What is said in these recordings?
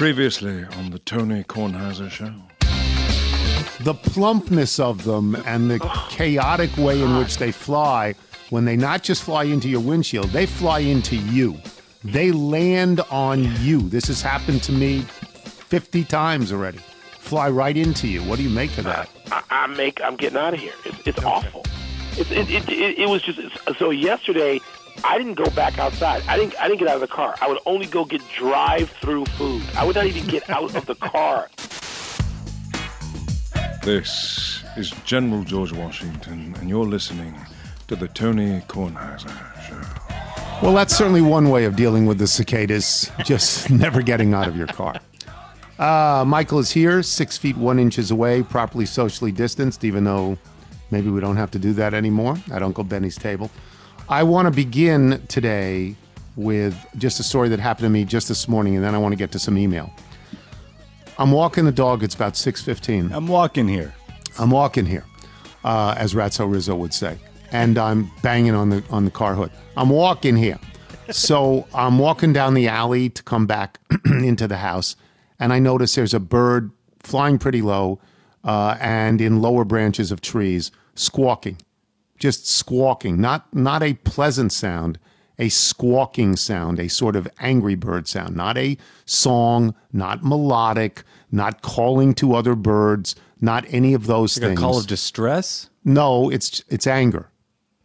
Previously on the Tony Kornheiser Show. the plumpness of them and the chaotic way in which they fly when they not just fly into your windshield they fly into you they land on you this has happened to me 50 times already fly right into you what do you make of that I, I make. I'm getting out of here. It's, it's awful. It, it, it, it was just so. Yesterday, I didn't go back outside. I didn't. I didn't get out of the car. I would only go get drive-through food. I would not even get out of the car. This is General George Washington, and you're listening to the Tony Kornheiser Show. well that's certainly one way of dealing with the cicadas just never getting out of your car uh, michael is here six feet one inches away properly socially distanced even though maybe we don't have to do that anymore at uncle benny's table I want to begin today with just a story that happened to me just this morning, and then I want to get to some email. I'm walking the dog. It's about 6:15. I'm walking here. I'm walking here, uh, as Ratso Rizzo would say, and I'm banging on the on the car hood. I'm walking here, so I'm walking down the alley to come back into the house, and I notice there's a bird flying pretty low, uh, and in lower branches of trees, squawking just squawking, not not a pleasant sound, a squawking sound, a sort of angry bird sound, not a song, not melodic, not calling to other birds, not any of those Like a call of distress. no, it's it's anger,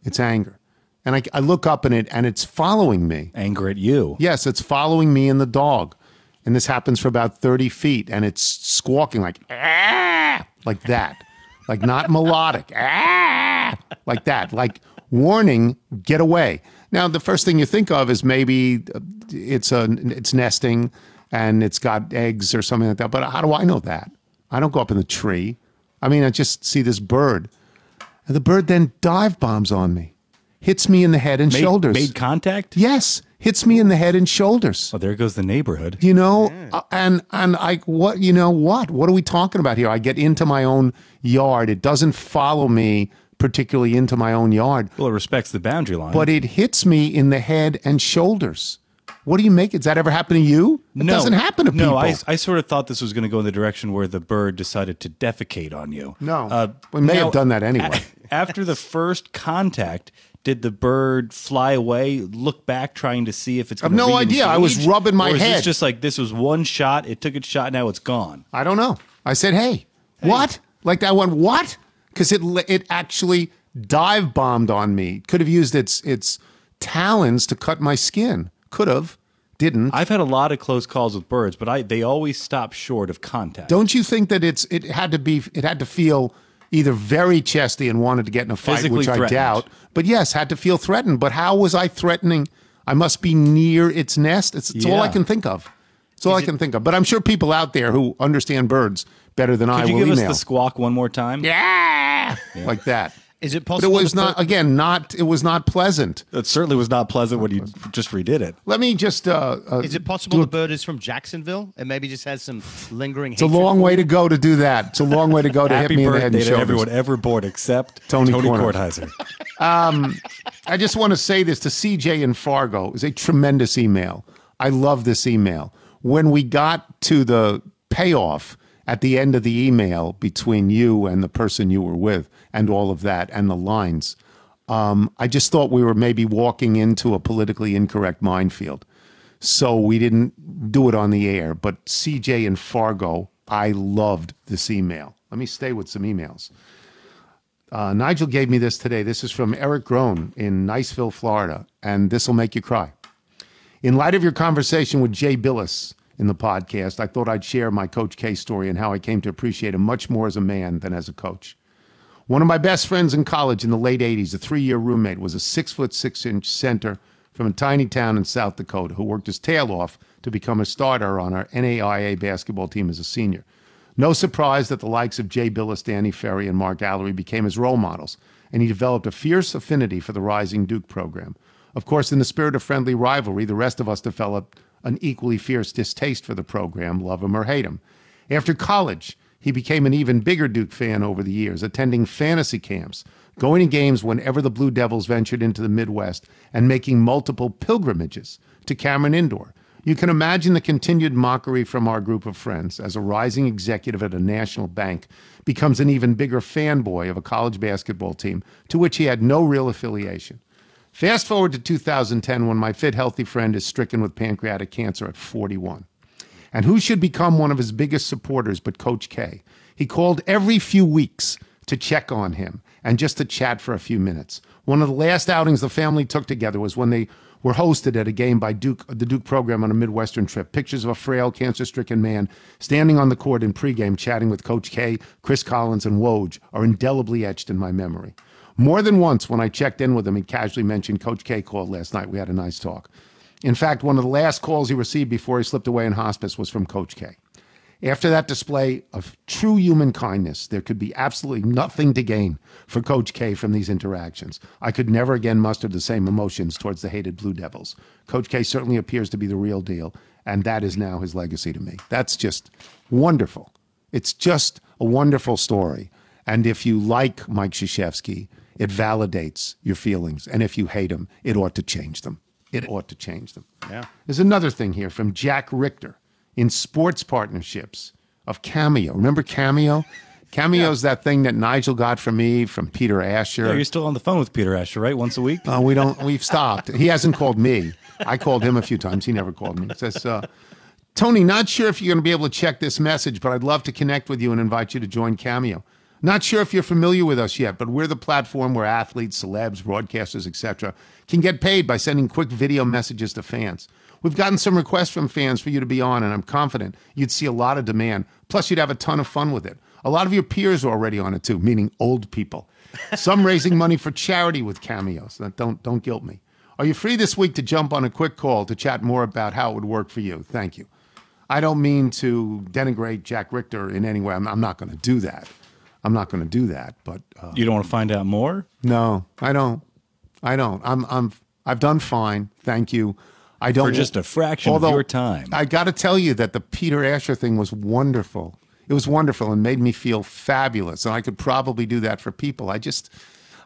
it's anger, and I, I look up and it and it's following me. Anger at you. Yes, it's following me and the dog. And this happens for about 30 feet and it's squawking like, ah, like that. Like not melodic, ah, like that. Like warning, get away. Now, the first thing you think of is maybe uh, it's a it's nesting and it's got eggs or something like that. But how do I know that? I don't go up in the tree. I mean, I just see this bird. And the bird then dive bombs on me, hits me in the head and Made, shoulders. made contact. Yes, hits me in the head and shoulders. Oh, there goes the neighborhood. You know, uh, and and I what you know what? What are we talking about here? I get into my own yard. It doesn't follow me particularly into my own yard, Well, it respects the boundary line. but it hits me in the head and shoulders. What do you make? It? Does that ever happen to you? It no, doesn't happen to people. No, I, I sort of thought this was going to go in the direction where the bird decided to defecate on you. No. Uh, we may have done that anyway. a- after the first contact, did the bird fly away, look back, trying to see if it's? I've no idea. I was rubbing my or head. This just like this was one shot. It took its shot. Now it's gone. I don't know. I said, "Hey, what?" Like that one, what? Because it it actually dive bombed on me. Could have used its its talons to cut my skin. Could have, didn't. I've had a lot of close calls with birds, but I they always stop short of contact. Don't you think that it's it had to be it had to feel either very chesty and wanted to get in a fight, Physically which I doubt, but yes, had to feel threatened. But how was I threatening? I must be near its nest. It's, it's all I can think of. It's all I can think of. But I'm sure people out there who understand birds better than I Could you will give us the squawk one more time? yeah, like that. Is it But it was not bird- again. Not it was not pleasant. It certainly was not pleasant when you just redid it. Let me just. Uh, uh, Is it possible the bird is from Jacksonville and maybe just has some lingering? it's a long way to go to do that. It's a long way to go to hit Happy me in the head birthday and to shoulders. everyone ever born except Tony Tony, Kornheiser. Kornheiser. I just want to say this to CJ in Fargo. is a tremendous email. I love this email. When we got to the payoff at the end of the email between you and the person you were with, and all of that, and the lines, um, I just thought we were maybe walking into a politically incorrect minefield. So we didn't do it on the air. But CJ and Fargo, I loved this email. Let me stay with some emails. Uh, Nigel gave me this today. This is from Eric Groen in Niceville, Florida, and this will make you cry. In light of your conversation with Jay Bilas in the podcast, I thought I'd share my Coach K story and how I came to appreciate him much more as a man than as a coach. One of my best friends in college in the late 80s, a three year roommate, was a six foot six inch center from a tiny town in South Dakota who worked his tail off to become a starter on our NAIA basketball team as a senior. No surprise that the likes of Jay Bilas, Danny Ferry, and Mark Alarie became his role models, and he developed a fierce affinity for the rising Duke program. Of course, in the spirit of friendly rivalry, the rest of us developed an equally fierce distaste for the program, love him or hate him. After college, he became an even bigger Duke fan over the years, attending fantasy camps, going to games whenever the Blue Devils ventured into the Midwest, and making multiple pilgrimages to Cameron Indoor. You can imagine the continued mockery from our group of friends as a rising executive at a national bank becomes an even bigger fanboy of a college basketball team to which he had no real affiliation. Fast forward to 2010 when my fit, healthy friend is stricken with pancreatic cancer at 41. And who should become one of his biggest supporters but Coach K? He called every few weeks to check on him and just to chat for a few minutes. One of the last outings the family took together was when they were hosted at a game by Duke, the Duke program on a Midwestern trip. Pictures of a frail, cancer stricken man standing on the court in pregame chatting with Coach K, Chris Collins, and Woj are indelibly etched in my memory. More than once, when I checked in with him, he casually mentioned Coach K called last night. We had a nice talk. In fact, one of the last calls he received before he slipped away in hospice was from Coach K. After that display of true human kindness, there could be absolutely nothing to gain for Coach K from these interactions. I could never again muster the same emotions towards the hated Blue Devils. Coach K certainly appears to be the real deal, and that is now his legacy to me. That's just wonderful. It's just a wonderful story. And if you like Mike Krzyzewski, it validates your feelings. And if you hate them, it ought to change them. It ought to change them. Yeah. There's another thing here from Jack Richter in sports partnerships of Cameo. Remember Cameo? Cameo's that thing that Nigel got from me from Peter Asher. Yeah, you're still on the phone with Peter Asher, right? Once a week. Uh, we don't. We've stopped. He hasn't called me. I called him a few times. He never called me. It says, uh, Tony, not sure if you're going to be able to check this message, but I'd love to connect with you and invite you to join Cameo. Not sure if you're familiar with us yet, but we're the platform where athletes, celebs, broadcasters, etc., can get paid by sending quick video messages to fans. We've gotten some requests from fans for you to be on, and I'm confident you'd see a lot of demand. Plus, you'd have a ton of fun with it. A lot of your peers are already on it too, meaning old people. Some raising money for charity with cameos. Now, Don't don't guilt me. Are you free this week to jump on a quick call to chat more about how it would work for you? Thank you. I don't mean to denigrate Jack Richter in any way. I'm, I'm not going to do that. I'm not going to do that. But uh, You don't want to find out more? no, I don't. I don't. I'm. I'm. I've done fine. Thank you. I don't For just a fraction of your time. I got to tell you that the Peter Asher thing was wonderful. It was wonderful and made me feel fabulous. And I could probably do that for people. I just,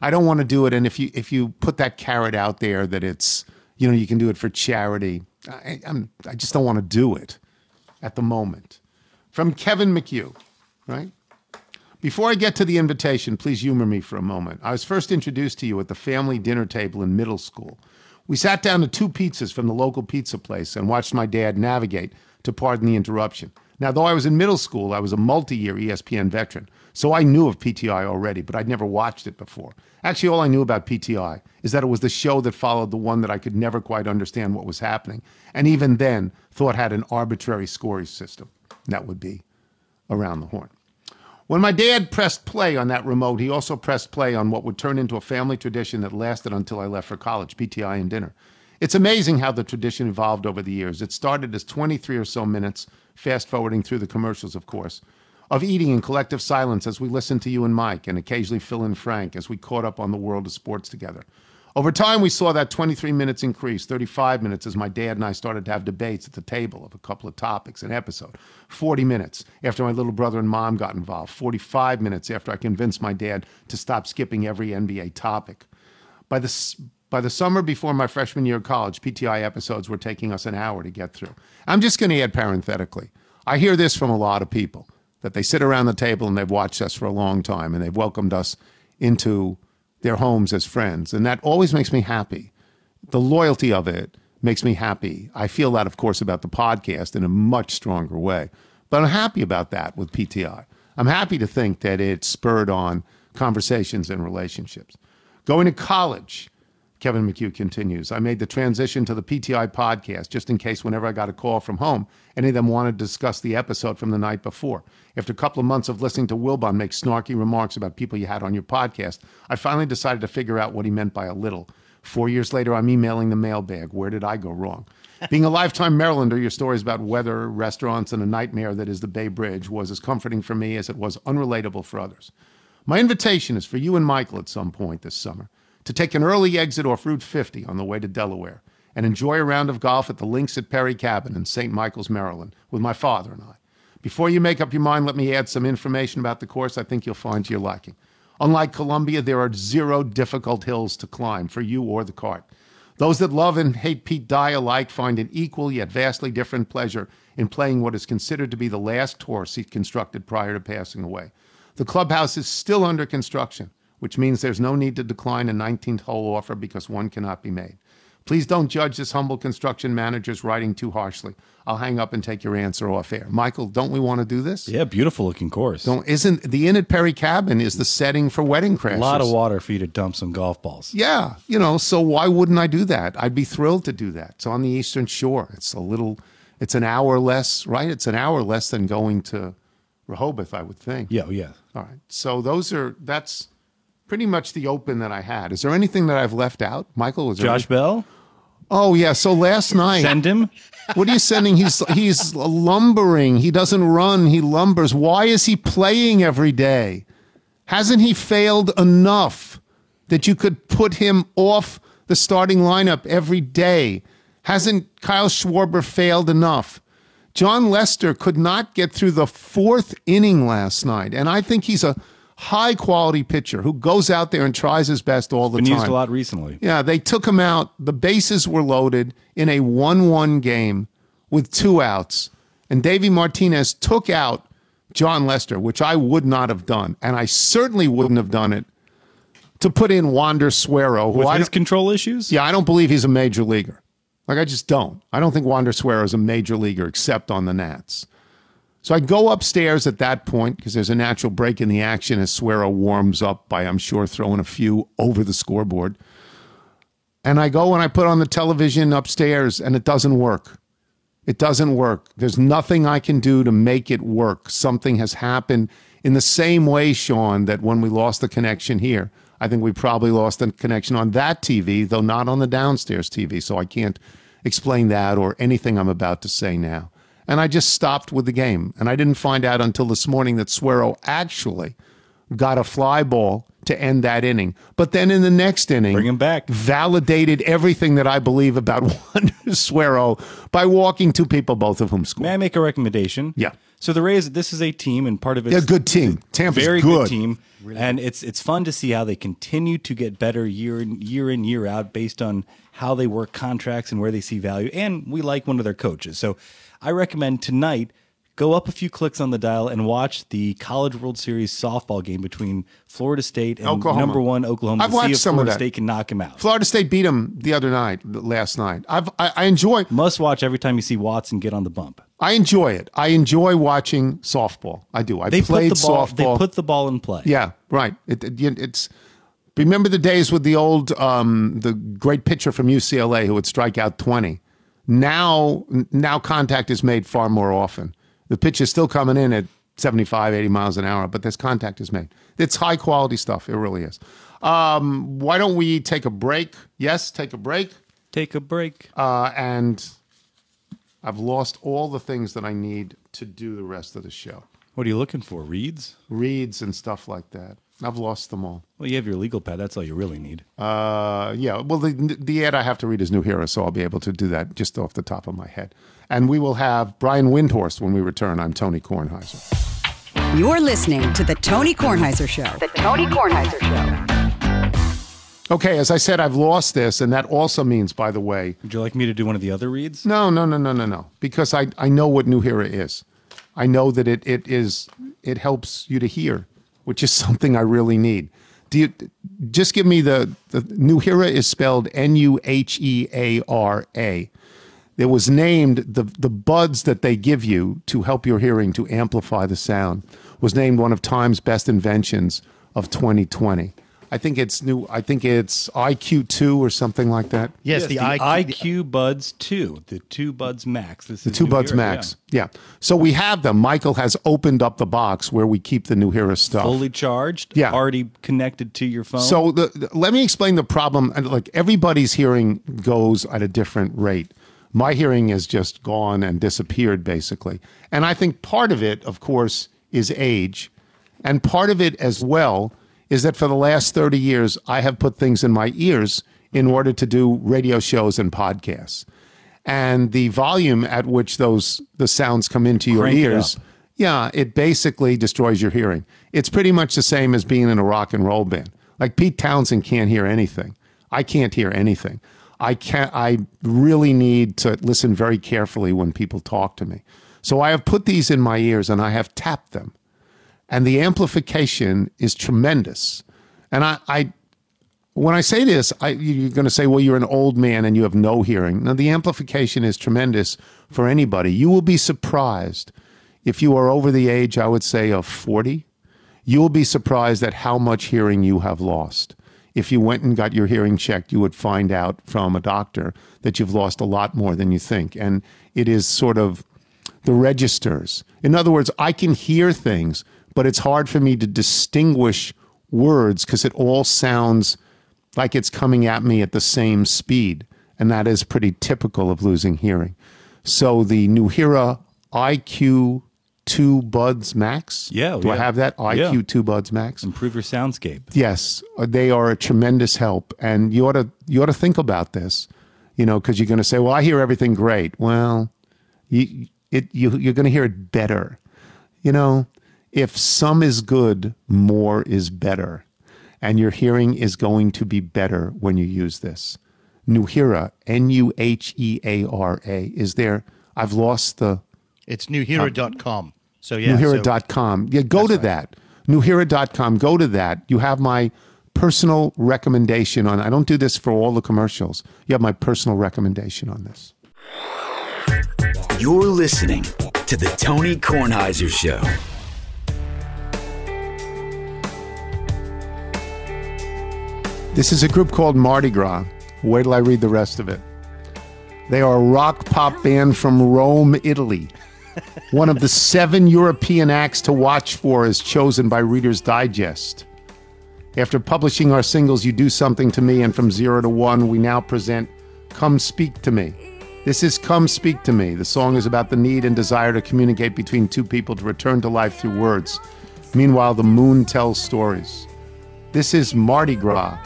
I don't want to do it. And if you if you put that carrot out there that it's you know you can do it for charity, I, I'm I just don't want to do it at the moment. From Kevin McHugh, right? Before I get to the invitation, please humor me for a moment. I was first introduced to you at the family dinner table in middle school. We sat down to two pizzas from the local pizza place and watched my dad navigate to pardon the interruption. Now, though I was in middle school, I was a multi year ESPN veteran, so I knew of PTI already, but I'd never watched it before. Actually, all I knew about PTI is that it was the show that followed the one that I could never quite understand what was happening, and even then thought had an arbitrary scoring system. That would be around the horn. When my dad pressed play on that remote, he also pressed play on what would turn into a family tradition that lasted until I left for college PTI and dinner. It's amazing how the tradition evolved over the years. It started as 23 or so minutes, fast forwarding through the commercials, of course, of eating in collective silence as we listened to you and Mike, and occasionally Phil and Frank as we caught up on the world of sports together. Over time, we saw that 23 minutes increase, 35 minutes as my dad and I started to have debates at the table of a couple of topics an episode, 40 minutes after my little brother and mom got involved, 45 minutes after I convinced my dad to stop skipping every NBA topic. By the, by the summer before my freshman year of college, PTI episodes were taking us an hour to get through. I'm just going to add parenthetically I hear this from a lot of people that they sit around the table and they've watched us for a long time and they've welcomed us into their homes as friends. And that always makes me happy. The loyalty of it makes me happy. I feel that, of course, about the podcast in a much stronger way. But I'm happy about that with PTI. I'm happy to think that it spurred on conversations and relationships. Going to college, Kevin McHugh continues, I made the transition to the PTI podcast just in case whenever I got a call from home, any of them wanted to discuss the episode from the night before. After a couple of months of listening to Wilbon make snarky remarks about people you had on your podcast, I finally decided to figure out what he meant by a little. Four years later, I'm emailing the mailbag. Where did I go wrong? Being a lifetime Marylander, your stories about weather, restaurants, and a nightmare that is the Bay Bridge was as comforting for me as it was unrelatable for others. My invitation is for you and Michael at some point this summer to take an early exit off Route 50 on the way to Delaware and enjoy a round of golf at the Links at Perry Cabin in St. Michael's, Maryland, with my father and I. Before you make up your mind, let me add some information about the course I think you'll find to your liking. Unlike Columbia, there are zero difficult hills to climb for you or the cart. Those that love and hate Pete Dye alike find an equal yet vastly different pleasure in playing what is considered to be the last horse he constructed prior to passing away. The clubhouse is still under construction, which means there's no need to decline a 19th hole offer because one cannot be made. Please don't judge this humble construction manager's writing too harshly. I'll hang up and take your answer off air. Michael, don't we want to do this? Yeah, beautiful looking course. Don't, isn't the Inn at Perry Cabin is the setting for Wedding Crashers. a lot of water for you to dump some golf balls. Yeah, you know, so why wouldn't I do that? I'd be thrilled to do that. It's on the Eastern Shore. It's a little, it's an hour less, right? It's an hour less than going to Rehoboth, I would think. Yeah, oh, yeah. All right. So those are that's pretty much the open that I had. Is there anything that I've left out, Michael? Was Josh Bell, Oh yeah. So last night, send him. what are you sending? He's he's lumbering. He doesn't run. He lumbers. Why is he playing every day? Hasn't he failed enough that you could put him off the starting lineup every day? Hasn't Kyle Schwarber failed enough? Jon Lester could not get through the fourth inning last night, and I think he's a high quality pitcher who goes out there and tries his best all the Been time. used a lot recently. Yeah, they took him out. The bases were loaded in a 1 1 game with two outs. And Davey Martinez took out Jon Lester, which I would not have done. And I certainly wouldn't have done it to put in Wander Suero, who With his control issues? yeah, I don't believe he's a major leaguer. Like, I just don't. I don't think Wander Suero is a major leaguer except on the Nats. So I go upstairs at that point because there's a natural break in the action as Suero warms up by, I'm sure, throwing a few over the scoreboard. And I go and I put on the television upstairs and it doesn't work. It doesn't work. There's nothing I can do to make it work. Something has happened in the same way, Sean, that when we lost the connection here, I think we probably lost the connection on that TV, though not on the downstairs TV. So I can't explain that or anything I'm about to say now. And I just stopped with the game. And I didn't find out until this morning that Suero actually got a fly ball to end that inning. But then in the next inning, Bring him back. validated everything that I believe about Wander Suero by walking two people, both of whom scored. May I make a recommendation? Yeah. So the Rays, this is a team, and part of it a good team. Tampa's very good. good team, and it's it's fun to see how they continue to get better year in year in year out based on how they work contracts and where they see value. And we like one of their coaches, so I recommend tonight go up a few clicks on the dial and watch the College World Series softball game between Florida State and Oklahoma. number one Oklahoma. I've watched some of Florida that. State can knock him out. Florida State beat him the other night, last night. I've, I, I enjoy. Must watch every time you see Watson get on the bump. I enjoy it. I enjoy watching softball. I do. I They played put the ball. softball. They put the ball in play. Yeah, right. It, it- it's remember the days with the old um, the great pitcher from UCLA who would strike out twenty. Now, now contact is made far more often. The pitch is still coming in at 75, 80 miles an hour, but this contact is made. It's high quality stuff. It really is. Um, why don't we take a break? Yes, take a break. Take a break. Uh, and I've lost all the things that I need to do the rest of the show. What are you looking for? Reads? Reads and stuff like that. I've lost them all. Well, you have your legal pad. That's all you really need. Uh, yeah. Well, the the ad I have to read is Nuheara, so I'll be able to do that just off the top of my head. And we will have Brian Windhorst when we return. I'm Tony Kornheiser. You're listening to The Tony Kornheiser Show. The Tony Kornheiser Show. Okay, as I said, I've lost this, and that also means, by the way, Would you like me to do one of the other reads? no, no, no, no, no, no, because I I know what Nuheara is. I know that it it is it helps you to hear, which is something I really need. Do you just give me the the Nuheara is spelled N U H E A R A. It was named the the buds that they give you to help your hearing to amplify the sound was named one of Time's best inventions of 2020. I think it's new. I think it's IQ two or something like that. Yes, the, IQ. IQ Buds 2, the 2 Buds Max. This The is two buds Era, max. Yeah. So we have them. Michael has opened up the box where we keep the Nuheara yeah. stuff. Fully charged, Yeah. already connected to your phone. So the, the- let me explain the problem. And, Like everybody's hearing goes at a different rate. My hearing has just gone and disappeared basically. And I think part of it, of course, is age. And part of it as well is that for the last 30 years, I have put things in my ears in order to do radio shows and podcasts. And the volume at which those the sounds come into your Crank it ears up. yeah, it basically destroys your hearing. It's pretty much the same as being in a rock and roll band. Like Pete Townshend can't hear anything. I can't hear anything. I can't. I really need to listen very carefully when people talk to me. So I have put these in my ears and I have tapped them, and the amplification is tremendous. And I, I when I say this, I, you're going to say, well, you're an old man and you have no hearing. Now, the amplification is tremendous for anybody. You will be surprised if you are over the age, I would say, of 40. You will be surprised at how much hearing you have lost. If you went and got your hearing checked, you would find out from a doctor that you've lost a lot more than you think. And it is sort of the registers. In other words, I can hear things, but it's hard for me to distinguish words because it all sounds like it's coming at me at the same speed. And that is pretty typical of losing hearing. So the Nuheara IQ 2 Buds Max. Yeah, Do I have that? IQ Yeah. 2 Buds Max. Improve your soundscape. Yes, uh, they are a tremendous help, and you ought to you ought to think about this, you know, because you're going to say, "Well, I hear everything great." Well, you it you you're going to hear it better, you know. If some is good, more is better, and your hearing is going to be better when you use this. Nuheara, N U H E A R A, is there. I've lost the It's Nuheara.com. So yeah, so- Nuheara.com. Yeah, go to that. Nuheara.com. Go to that. You have my personal recommendation on. I don't do this for all the commercials. You have my personal recommendation on this. You're listening to the Tony Kornheiser Show. This is a group called Mardi Gras. Wait till I read the rest of it. They are a rock pop band from Rome, Italy. One of the seven European acts to watch for is chosen by Reader's Digest. After publishing our singles You Do Something to Me and From Zero to One, we now present Come Speak to Me. This is Come Speak to Me. The song is about the need and desire to communicate between two people to return to life through words. Meanwhile, the moon tells stories. This is Mardi Gras.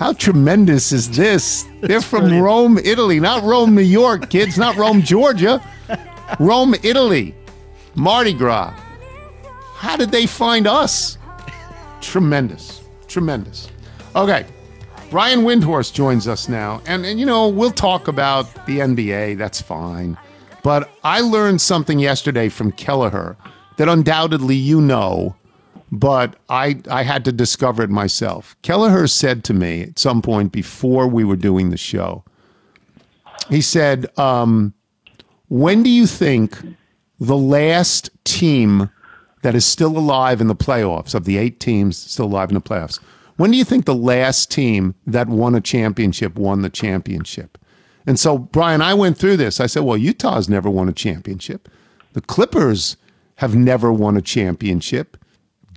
How tremendous is this? They're from Rome, Italy, not Rome, New York, kids, not Rome, Georgia. Rome, Italy. Mardi Gras. How did they find us? Tremendous. Tremendous. Okay. Brian Windhorst joins us now. And, and, you know, we'll talk about the NBA. That's fine. But I learned something yesterday from Kelleher that undoubtedly you know, but I, I had to discover it myself. Kelleher said to me at some point before we were doing the show, he said, um, when do you think the last team that is still alive in the playoffs, of the eight teams still alive in the playoffs, when do you think the last team that won a championship won the championship? And so, Brian, I went through this. I said, well, Utah's never won a championship. The Clippers have never won a championship.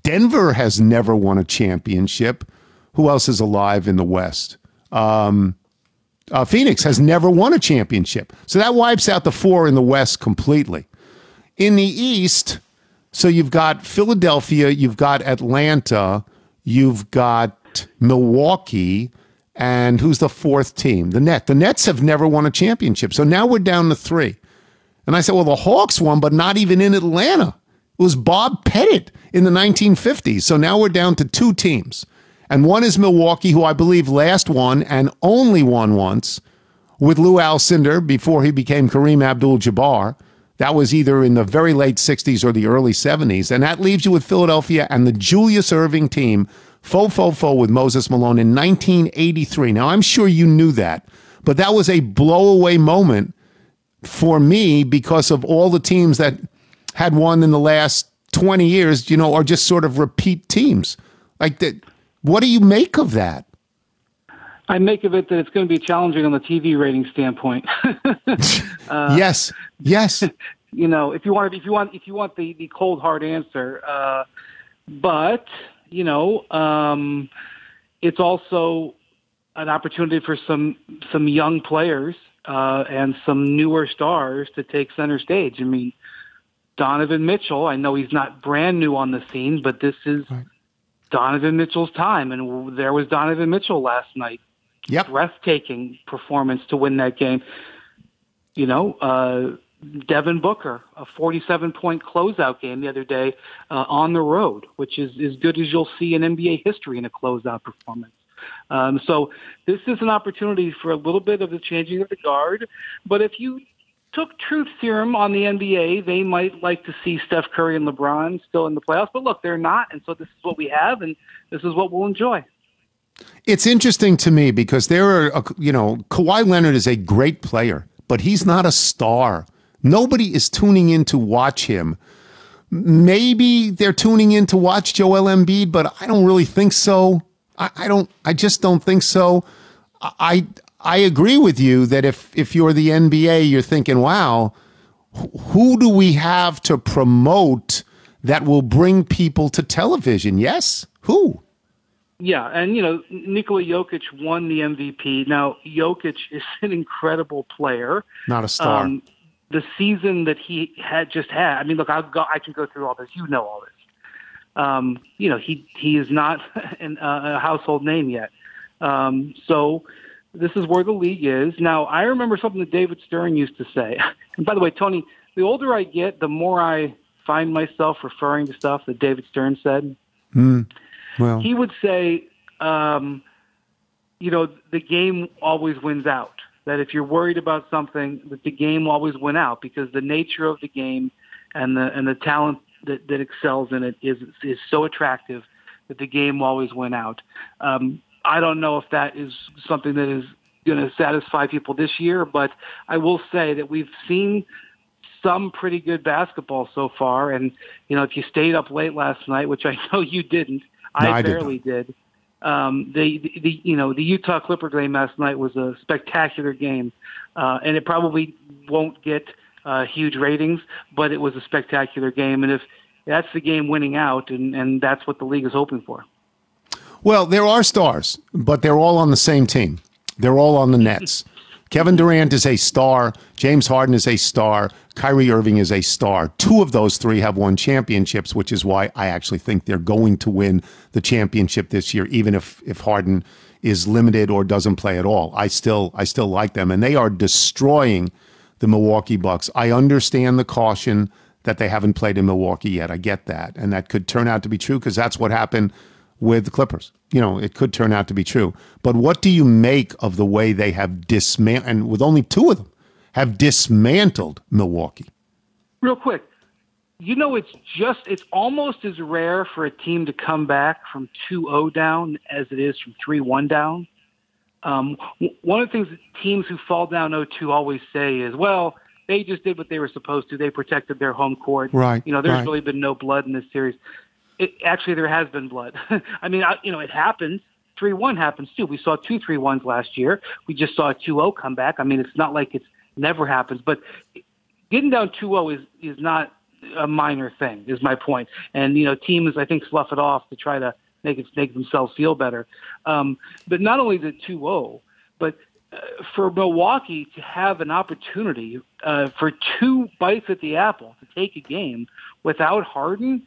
Denver has never won a championship. Who else is alive in the West? Um, uh, Phoenix has never won a championship. So that wipes out the four in the West completely. In the East, so you've got Philadelphia, you've got Atlanta, you've got Milwaukee, and who's the fourth team? The Nets. The Nets have never won a championship. So now we're down to three. And I said, well, the Hawks won, but not even in Atlanta. It was Bob Pettit in the 1950s. So now we're down to two teams. And one is Milwaukee, who I believe last won and only won once with Lou Alcindor before he became Kareem Abdul Jabbar. That was either in the very late 60s or the early 70s. And that leaves you with Philadelphia and the Julius Erving team, fo fo fo with Moses Malone in 1983. Now, I'm sure you knew that, but that was a blowaway moment for me because of all the teams that had won in the last 20 years, you know, are just sort of repeat teams. Like that. What do you make of that? I make of it that it's going to be challenging on the TV rating standpoint. yes, yes. you know, if you want, if you want, if you want the the cold hard answer, uh, but you know, um, it's also an opportunity for some some young players uh, and some newer stars to take center stage. I mean, Donovan Mitchell. I know he's not brand new on the scene, but this is Donovan Mitchell's time, and there was Donovan Mitchell last night. Yep. breathtaking performance to win that game. You know, uh, Devin Booker, a 47 point closeout game the other day uh, on the road, which is as good as you'll see in NBA history in a closeout performance. Um, so this is an opportunity for a little bit of the changing of the guard. But if you took truth serum on the NBA, they might like to see Steph Curry and LeBron still in the playoffs. But look, they're not, and so this is what we have, and this is what we'll enjoy. It's interesting to me because there are, uh, you know, Kawhi Leonard is a great player, but he's not a star. Nobody is tuning in to watch him. Maybe they're tuning in to watch Joel Embiid, but I don't really think so. I, I don't. I just don't think so. I I agree with you that if if you're the NBA, you're thinking, wow, who do we have to promote that will bring people to television? Yes, who? Yeah, and you know Nikola Jokic won the MVP. Now Jokic is an incredible player. Not a star. Um, the season that he had just had. I mean, look, I'll go, I can go through all this. You know all this. Um, you know, he he is not an, uh, a household name yet. Um, so this is where the league is now. I remember something that David Stern used to say. And by the way, Tony, the older I get, the more I find myself referring to stuff that David Stern said. Mm. Well, he would say, um, you know, the game always wins out that if you're worried about something, that the game always win out because the nature of the game and the and the talent that, that excels in it is is so attractive that the game always win out. Um, I don't know if that is something that is going to satisfy people this year, but I will say that we've seen some pretty good basketball so far. And you know, if you stayed up late last night, which I know you didn't, no, I, I barely did. did um, the, the you know the Utah Clipper game last night was a spectacular game, uh, and it probably won't get uh, huge ratings, but it was a spectacular game, and if that's the game winning out, and, and that's what the league is hoping for. Well, there are stars, but they're all on the same team. They're all on the Nets. Kevin Durant is a star. James Harden is a star. Kyrie Irving is a star. Two of those three have won championships, which is why I actually think they're going to win the championship this year, even if if Harden is limited or doesn't play at all. I still I still like them, and they are destroying the Milwaukee Bucks. I understand the caution that they haven't played in Milwaukee yet. I get that, and that could turn out to be true because that's what happened with the Clippers. You know, it could turn out to be true. But what do you make of the way they have dismantled, and with only two of them, have dismantled Milwaukee? Real quick, you know, it's just, it's almost as rare for a team to come back from 2 0 down as it is from 3 1 down. Um, one of the things that teams who fall down 0 2 always say is, well, they just did what they were supposed to. They protected their home court. Right. You know, there's right. really been no blood in this series it, actually there has been blood. I mean, I, you know, it happens. Three one happens too. We saw two three ones last year. We just saw a two zero come back. I mean, it's not like it's never happens, but getting down two zero is is not a minor thing. Is my point. And you know, teams I think slough it off to try to make it make themselves feel better. Um, but not only the two zero, but uh, for Milwaukee to have an opportunity uh, for two bites at the apple to take a game without Harden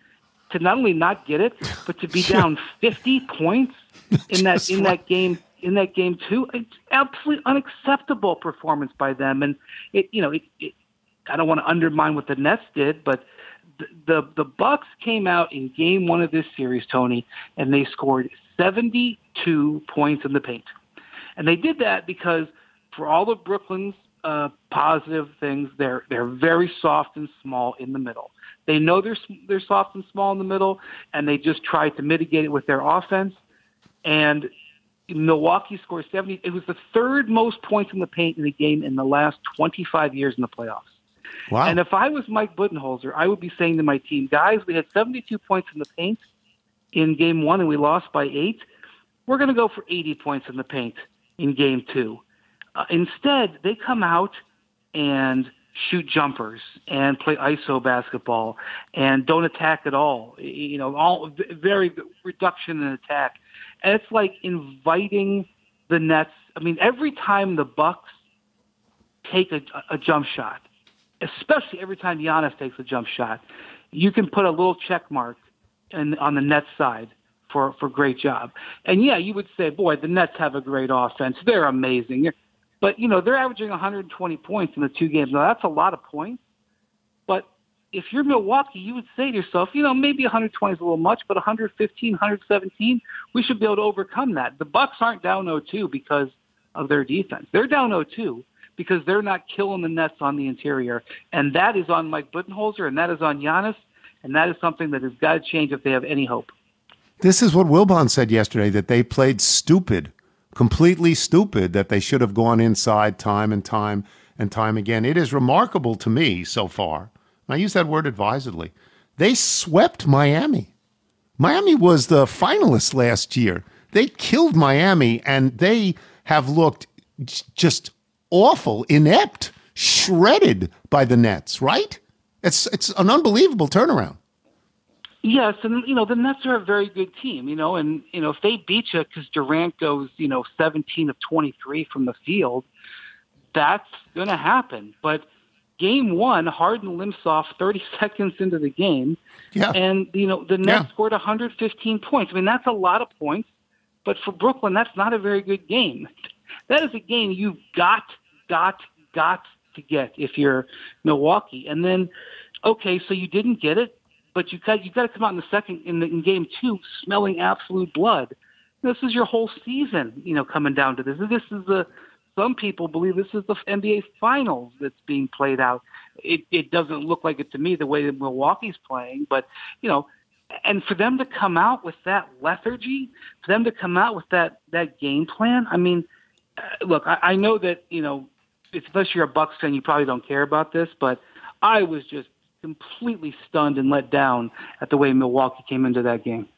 to not only not get it, but to be down 50 points in that in that game in that game too. It's absolutely unacceptable performance by them, and it you know it, it I don't want to undermine what the Nets did, but the, the the Bucks came out in game one of this series, Tony, and they scored 72 points in the paint, and they did that because for all of Brooklyn's uh, positive things, they're they're very soft and small in the middle. They know they're they're soft and small in the middle, and they just try to mitigate it with their offense. And Milwaukee scored 70. It was the third most points in the paint in the game in the last 25 years in the playoffs. Wow. And if I was Mike Budenholzer, I would be saying to my team, guys, we had 72 points in the paint in game one, and we lost by eight. We're going to go for 80 points in the paint in game two. Uh, instead, they come out and shoot jumpers and play iso basketball and don't attack at all. You know, all very reduction in attack. And it's like inviting the Nets. I mean, every time the Bucks take a, a jump shot, especially every time Giannis takes a jump shot, you can put a little check mark in, on the Nets side for for great job. And yeah, you would say, boy, the Nets have a great offense. They're amazing. But you know they're averaging 120 points in the two games. Now that's a lot of points, but if you're Milwaukee, you would say to yourself, you know, maybe 120 is a little much, but 115, 117, we should be able to overcome that. The Bucks aren't down 0-2 because of their defense. They're down 0-2 because they're not killing the nets on the interior, and that is on Mike Budenholzer, and that is on Giannis, and that is something that has got to change if they have any hope. This is what Wilbon said yesterday that they played stupid, completely stupid, that they should have gone inside time and time and time again. It is remarkable to me so far. I use that word advisedly. They swept Miami. Miami was the finalist last year. They killed Miami and they have looked just awful, inept, shredded by the Nets, right? It's it's an unbelievable turnaround. Yes, and you know the Nets are a very good team. You know, and you know if they beat you because Durant goes, you know, 17 of 23 from the field, that's going to happen. But game one, Harden limps off 30 seconds into the game, Yeah. and you know the Nets Yeah. scored 115 points. I mean that's a lot of points, but for Brooklyn, that's not a very good game. That is a game you've got, got, got to get if you're Milwaukee. And then, okay, so you didn't get it, but you got you got to come out in the second in, the, in game two smelling absolute blood. This is your whole season, you know, coming down to this. This is the some people believe this is the NBA Finals that's being played out. It it doesn't look like it to me the way that Milwaukee's playing, but you know, and for them to come out with that lethargy, for them to come out with that that game plan. I mean, uh, look, I, I know that you know, unless you're a Bucks fan, you probably don't care about this, but I was just completely stunned and let down at the way Milwaukee came into that game.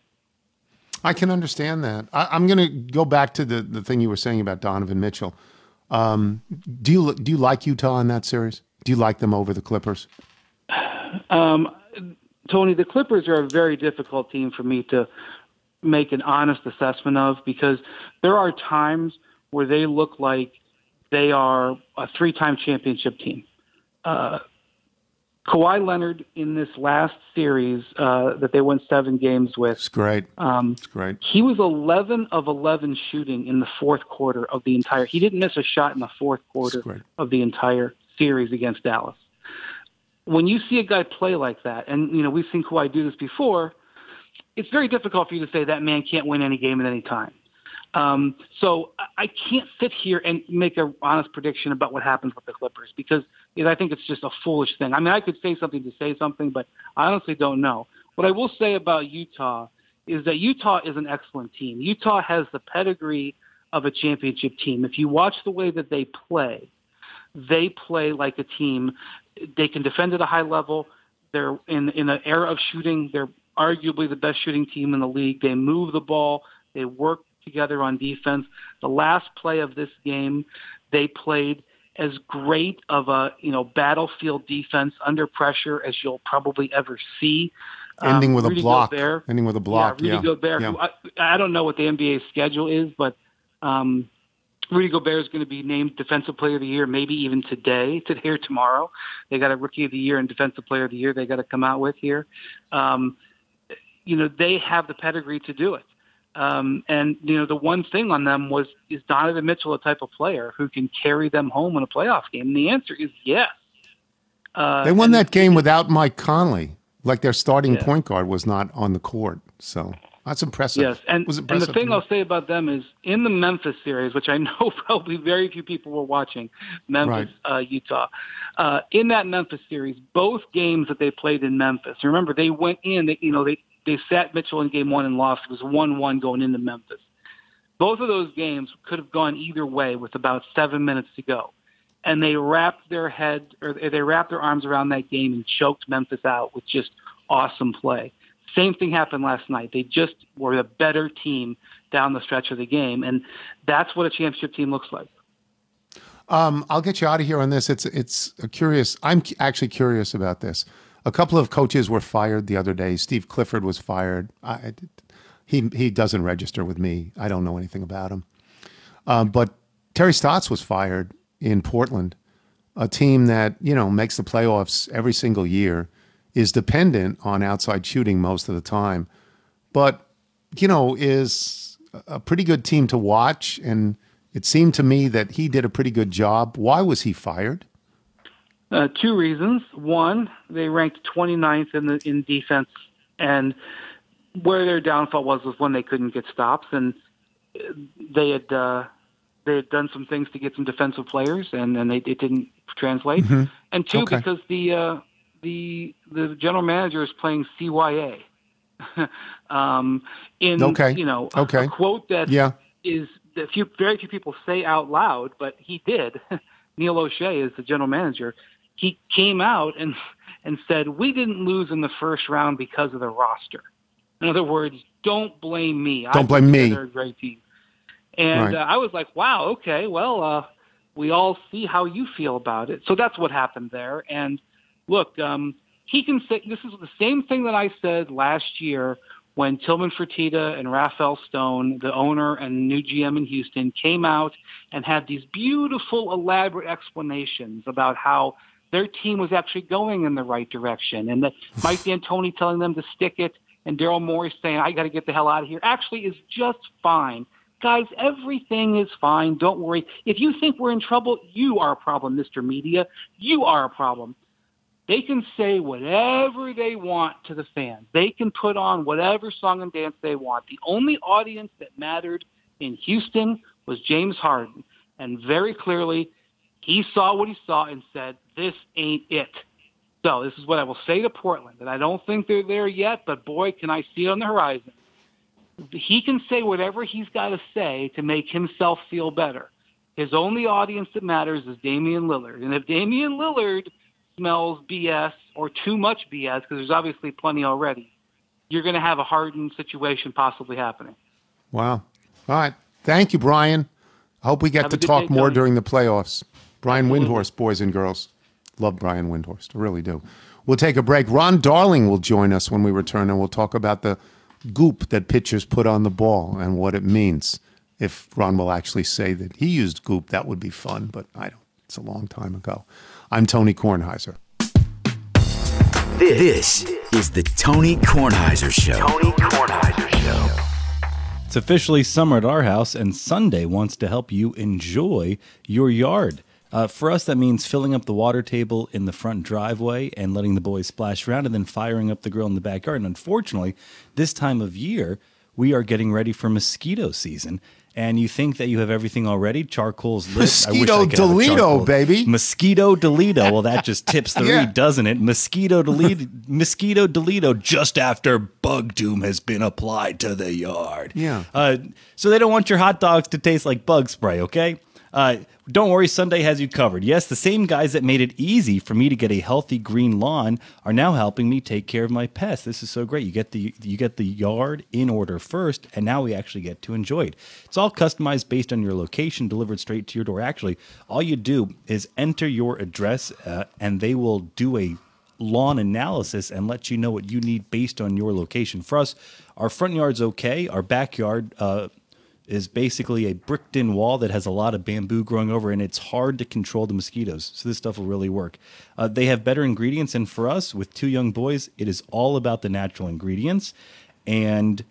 I can understand that. I, I'm going to go back to the, the thing you were saying about Donovan Mitchell. Um, do you do you like Utah in that series? Do you like them over the Clippers? Um, Tony, the Clippers are a very difficult team for me to make an honest assessment of because there are times where they look like they are a three-time championship team. Uh, Kawhi Leonard in this last series uh, that they won seven games with. It's great. Um, It's great. he was 11 of 11 shooting in the fourth quarter of the entire. He didn't miss a shot in the fourth quarter of the entire series against Dallas. When you see a guy play like that, and you know we've seen Kawhi do this before, it's very difficult for you to say that man can't win any game at any time. Um, so I- I can't sit here and make an honest prediction about what happens with the Clippers because because I think it's just a foolish thing. I mean, I could say something to say something, but I honestly don't know. What I will say about Utah is that Utah is an excellent team. Utah has the pedigree of a championship team. If you watch the way that they play, they play like a team. They can defend at a high level. They're in in an era of shooting. They're arguably the best shooting team in the league. They move the ball. They work together on defense. The last play of this game, they played as great of a you know battlefield defense under pressure as you'll probably ever see. Ending Um, with a block. Gobert, Ending with a block. yeah, Rudy Yeah. Gobert. Yeah. Who I, I don't know what the NBA schedule is, but um, Rudy Gobert is going to be named Defensive Player of the Year, maybe even today, today or tomorrow. They got a Rookie of the Year and Defensive Player of the Year. They got to come out with here. Um, you know, they have the pedigree to do it. Um, and you know, the one thing on them was is Donovan Mitchell a type of player who can carry them home in a playoff game? And the answer is yes. Uh, They won that game without Mike Conley. Like their starting Yeah. point guard was not on the court. So that's impressive. Yes, and, was and the thing. I'll say about them is in the Memphis series, which I know probably very few people were watching, Memphis, uh, Utah. Uh, in that Memphis series, both games that they played in Memphis. Remember, they went in. They, you know, they they sat Mitchell in game one and lost. It was one-one going into Memphis. Both of those games could have gone either way with about seven minutes to go, and they wrapped their head or they wrapped their arms around that game and choked Memphis out with just awesome play. Same thing happened last night. They just were the better team down the stretch of the game, and that's what a championship team looks like. Um, I'll get you out of here on this. It's it's a curious. I'm actually curious about this. A couple of coaches were fired the other day. Steve Clifford was fired. I, he he doesn't register with me. I don't know anything about him. Um, but Terry Stotts was fired in Portland, a team that you know makes the playoffs every single year, is dependent on outside shooting most of the time, but you know is a pretty good team to watch and it seemed to me that he did a pretty good job. Why was he fired? Uh, two reasons. One, they ranked 29th in the in defense, and where their downfall was was when they couldn't get stops, and they had uh, they had done some things to get some defensive players, and and they it didn't translate. And two, Okay. because the uh, the the general manager is playing CYA. um, in Okay. you know Okay. a quote that Yeah. is that few very few people say out loud, but he did. Neil Olshey is the general manager. He came out and and said, "We didn't lose in the first round because of the roster." In other words, don't blame me. Don't blame me. They're a great team. And Right. uh, I was like, "Wow, okay, well, uh, we all see how you feel about it." So that's what happened there. And look, um, he can say this is the same thing that I said last year when Tillman Fertitta and Rafael Stone, the owner and new GM in Houston, came out and had these beautiful, elaborate explanations about how their team was actually going in the right direction, and that Mike D'Antoni telling them to stick it, and Daryl Morey saying, "I got to get the hell out of here," actually is just fine. Guys, everything is fine. Don't worry. If you think we're in trouble, you are a problem, Mr. Media. You are a problem. They can say whatever they want to the fans. They can put on whatever song and dance they want. The only audience that mattered in Houston was James Harden. And very clearly, he saw what he saw and said, this ain't it. So this is what I will say to Portland. And I don't think they're there yet, but boy, can I see it on the horizon. He can say whatever he's got to say to make himself feel better. His only audience that matters is Damian Lillard. And if Damian Lillard smells BS or too much BS, because there's obviously plenty already, you're going to have a hardened situation possibly happening. Wow. All right. Thank you, Brian. I hope we get Have to talk day, more Tony. during the playoffs. Brian Absolutely. Windhorst, boys and girls. Love Brian Windhorst. I really do. We'll take a break. Ron Darling will join us when we return, and we'll talk about the goop that pitchers put on the ball and what it means. If Ron will actually say that he used goop, that would be fun, but I don't. It's a long time ago. I'm Tony Kornheiser. This is the Tony Kornheiser Show. Tony Kornheiser Show. It's officially summer at our house, and Sunday wants to help you enjoy your yard. Uh, for us, that means filling up the water table in the front driveway and letting the boys splash around, and then firing up the grill in the backyard. And unfortunately, this time of year, we are getting ready for mosquito season. And you think that you have everything already? Charcoal's lit. Mosquito could have a Delito, baby. Mosquito Delito. Well, that just tips the Yeah. read, doesn't it? Mosquito Delito. Mosquito Delito just after bug doom has been applied to the yard. Yeah. Uh, so they don't want your hot dogs to taste like bug spray, okay? Uh, don't worry, Sunday has you covered. Yes, the same guys that made it easy for me to get a healthy green lawn are now helping me take care of my pests. This is so great. You get the you get the yard in order first, and now we actually get to enjoy it. It's all customized based on your location, delivered straight to your door. Actually, all you do is enter your address, uh, and they will do a lawn analysis and let you know what you need based on your location. For us, our front yard's okay. Our backyard uh, is basically a bricked in wall that has a lot of bamboo growing over, and it's hard to control the mosquitoes. So this stuff will really work. Uh, they have better ingredients, and for us, with two young boys, it is all about the natural ingredients. And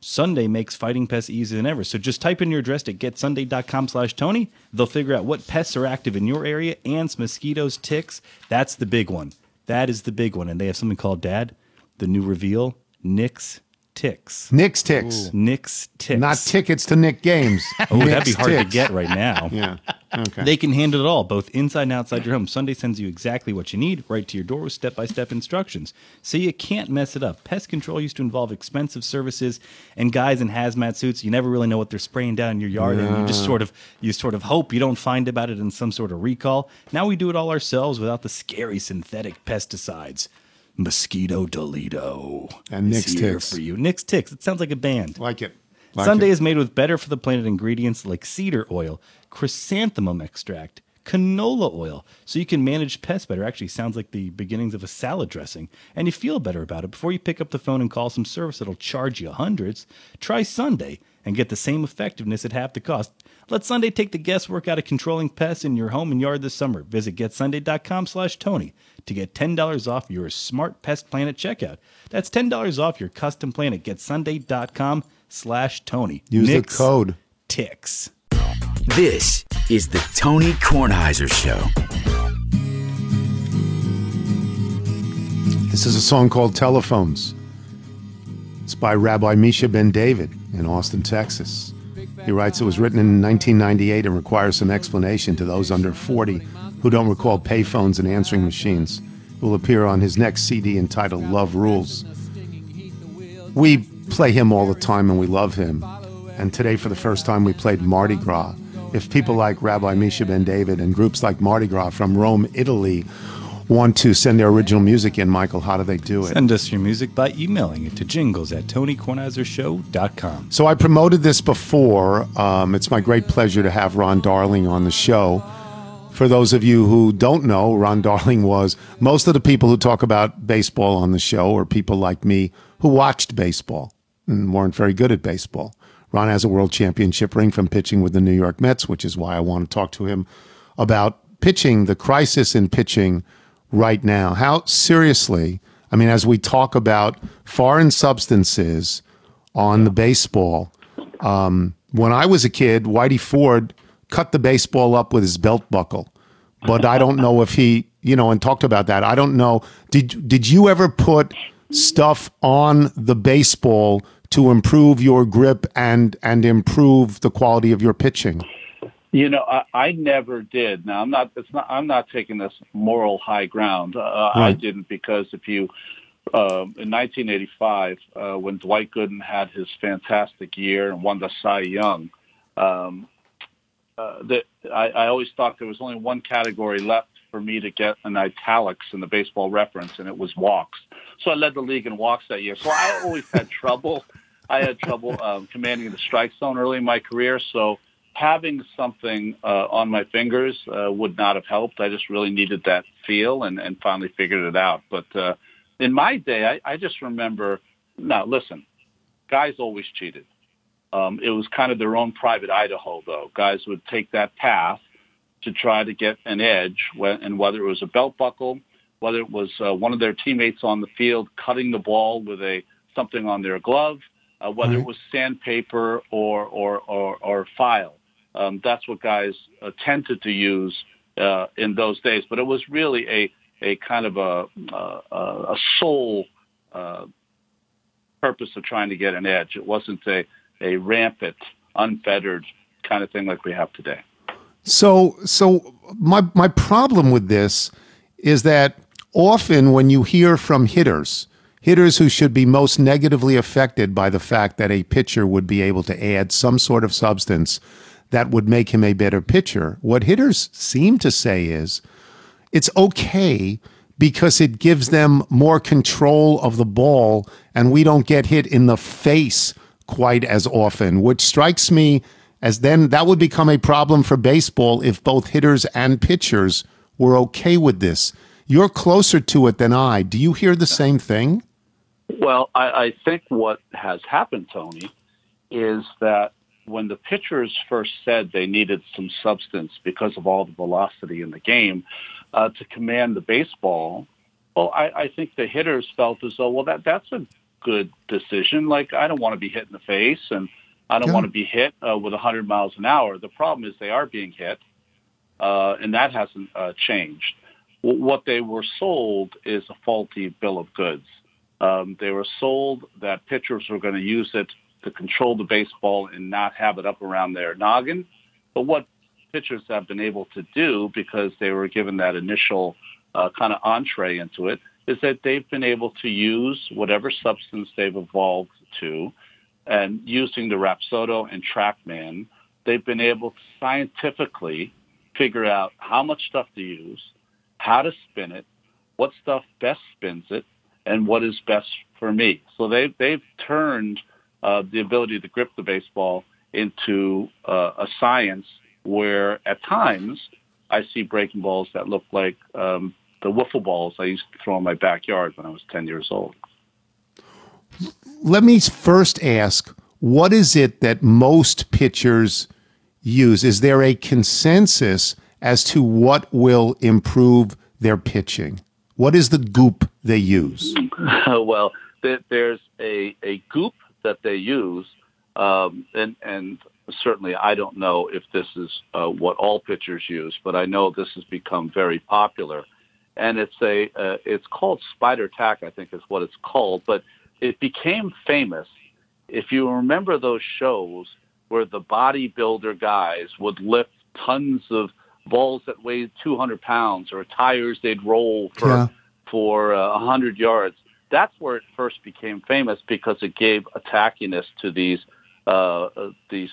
Sunday makes fighting pests easier than ever. So just type in your address at getsunday.com slash Tony. They'll figure out what pests are active in your area, ants, mosquitoes, ticks. That's the big one. That is the big one. And they have something called Dad, the new reveal, Nix Ticks. Nix Ticks. Nix Ticks. Not tickets to Knick games. Oh, that'd be Nick's hard to get right now. Yeah. Okay. They can handle it all, both inside and outside your home. Sunday sends you exactly what you need right to your door with step by step instructions. So you can't mess it up. Pest control used to involve expensive services and guys in hazmat suits. You never really know what they're spraying down in your yard, and you just sort of you sort of hope you don't find about it in some sort of recall. Now we do it all ourselves without the scary synthetic pesticides. Mosquito Delito. And is Nix here Ticks. for you. Nix Ticks. It sounds like a band. like it. Like Sunday it. is made with better for the planet ingredients like cedar oil, chrysanthemum extract, canola oil, so you can manage pests better. Actually, sounds like the beginnings of a salad dressing, and you feel better about it. Before you pick up the phone and call some service that'll charge you hundreds, try Sunday and get the same effectiveness at half the cost. Let Sunday take the guesswork out of controlling pests in your home and yard this summer. Visit getsunday.com slash Tony to get $10 off your smart pest plan at checkout. That's $10 off your custom plan at getsunday.com slash Tony. Use Nix the code. Ticks. This is the Tony Kornheiser Show. This is a song called Telephones. It's by Rabbi Misha Ben David in Austin, Texas. He writes it was written in 1998 and requires some explanation to those under 40 who don't recall payphones and answering machines. Will appear on his next CD entitled Love Rules. We play him all the time and we love him. And today, for the first time, we played Mardi Gras. If people like Rabbi Misha Ben David and groups like Mardi Gras from Rome, Italy, want to send their original music in, Michael, how do they do it? Send us your music by emailing it to jingles at tonykornheisershow.com. So I promoted this before. Um, it's my great pleasure to have Ron Darling on the show. For those of you who don't know, Ron Darling was most of the people who talk about baseball on the show are people like me who watched baseball and weren't very good at baseball. Ron has a world championship ring from pitching with the New York Mets, which is why I want to talk to him about pitching, the crisis in pitching right now. How seriously, I mean, as we talk about foreign substances on the baseball, um, when I was a kid, Whitey Ford cut the baseball up with his belt buckle. But I don't know if he, you know, and talked about that. I don't know. Did did you ever put stuff on the baseball to improve your grip and and improve the quality of your pitching? You know, I, I never did. Now I'm not. It's not. I'm not taking this moral high ground. Uh, I didn't because if you, um in 1985, uh, when Dwight Gooden had his fantastic year and won the Cy Young, um, uh, that I, I always thought there was only one category left for me to get an italics in the baseball reference, and it was walks. So I led the league in walks that year. So I always had trouble. I had trouble um, commanding the strike zone early in my career. So having something uh, on my fingers uh, would not have helped. I just really needed that feel, and, and finally figured it out. But uh, in my day, I, I just remember. Now listen, guys always cheated. Um, it was kind of their own private Idaho, though. Guys would take that path to try to get an edge, and whether it was a belt buckle, whether it was uh, one of their teammates on the field cutting the ball with a something on their glove, uh, whether it was sandpaper or or or, or file. Um, that's what guys uh, tended to use uh, in those days. But it was really a a kind of a a, a sole uh, purpose of trying to get an edge. It wasn't a a rampant, unfettered kind of thing like we have today. So, so my my problem with this is that often when you hear from hitters, hitters who should be most negatively affected by the fact that a pitcher would be able to add some sort of substance that would make him a better pitcher, what hitters seem to say is it's okay because it gives them more control of the ball and we don't get hit in the face quite as often, which strikes me as then that would become a problem for baseball if both hitters and pitchers were okay with this. You're closer to it than I. Do you hear the same thing? Well, I, I think what has happened, Tony, is that when the pitchers first said they needed some substance because of all the velocity in the game uh, to command the baseball, well, I, I think the hitters felt as though, well, that that's a good decision. Like, I don't want to be hit in the face, and I don't Yeah. want to be hit uh, with 100 miles an hour. The problem is they are being hit, uh, and that hasn't uh, changed. W- what they were sold is a faulty bill of goods. Um, they were sold that pitchers were going to use it to control the baseball and not have it up around their noggin. But what pitchers have been able to do, because they were given that initial uh, kind of entree into it, is that they've been able to use whatever substance they've evolved to, and using the Rapsodo and TrackMan, they've been able to scientifically figure out how much stuff to use, how to spin it, what stuff best spins it, and what is best for me. So they've they've turned uh, the ability to grip the baseball into uh, a science where at times I see breaking balls that look like um, the wiffle balls I used to throw in my backyard when I was 10 years old. Let me first ask what is it that most pitchers use? Is there a consensus as to what will improve their pitching? What is the goop they use? well, there's a, a goop that they use, um, and, and certainly I don't know if this is uh, what all pitchers use, but I know this has become very popular. And it's a uh, it's called Spider Tack, I think is what it's called. But it became famous. If you remember those shows where the bodybuilder guys would lift tons of balls that weighed 200 pounds or tires they'd roll for Yeah. for uh, 100 yards. That's where it first became famous because it gave a tackiness to these uh, uh, these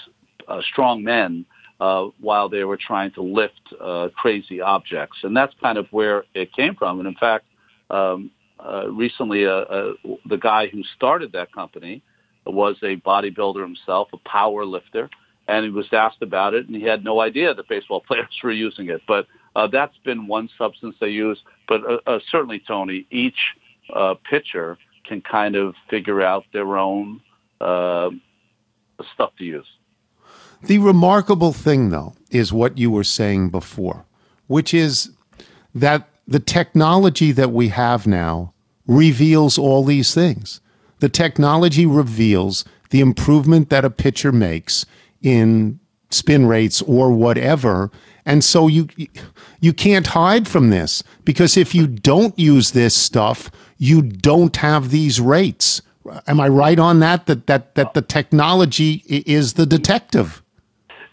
uh, strong men uh, while they were trying to lift uh, crazy objects, and that's kind of where it came from. And in fact, um, uh, recently, uh, uh, the guy who started that company was a bodybuilder himself, a power lifter, and he was asked about it, and he had no idea that baseball players were using it. But that's been one substance they use. But certainly, Tony, each pitcher can kind of figure out their own stuff to use. The remarkable thing, though, is what you were saying before, which is that the technology that we have now reveals all these things. The technology reveals the improvement that a pitcher makes in spin rates or whatever. And so you you can't hide from this because if you don't use this stuff, you don't have these rates. Am I right on that? That that that the technology is the detective.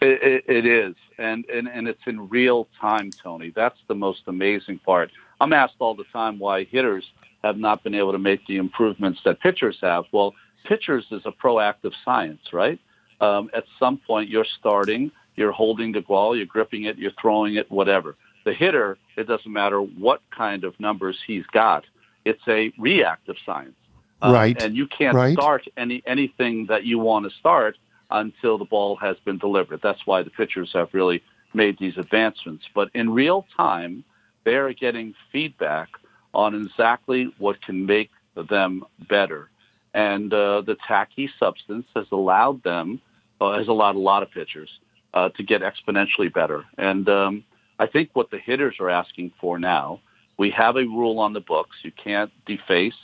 It, it, it is, and, and and it's in real time, Tony. That's the most amazing part. I'm asked all the time why hitters have not been able to make the improvements that pitchers have. Well, pitchers is a proactive science, right? Um, at some point, you're starting, you're holding the ball, you're gripping it, you're throwing it, whatever. The hitter, it doesn't matter what kind of numbers he's got. It's a reactive science, Uh, Right, And you can't right. start any anything that you want to start until the ball has been delivered. That's why the pitchers have really made these advancements. But in real time, they are getting feedback on exactly what can make them better. And uh, the tacky substance has allowed them, uh, has allowed a lot of pitchers uh, to get exponentially better. And um, I think what the hitters are asking for now, we have a rule on the books. You can't deface,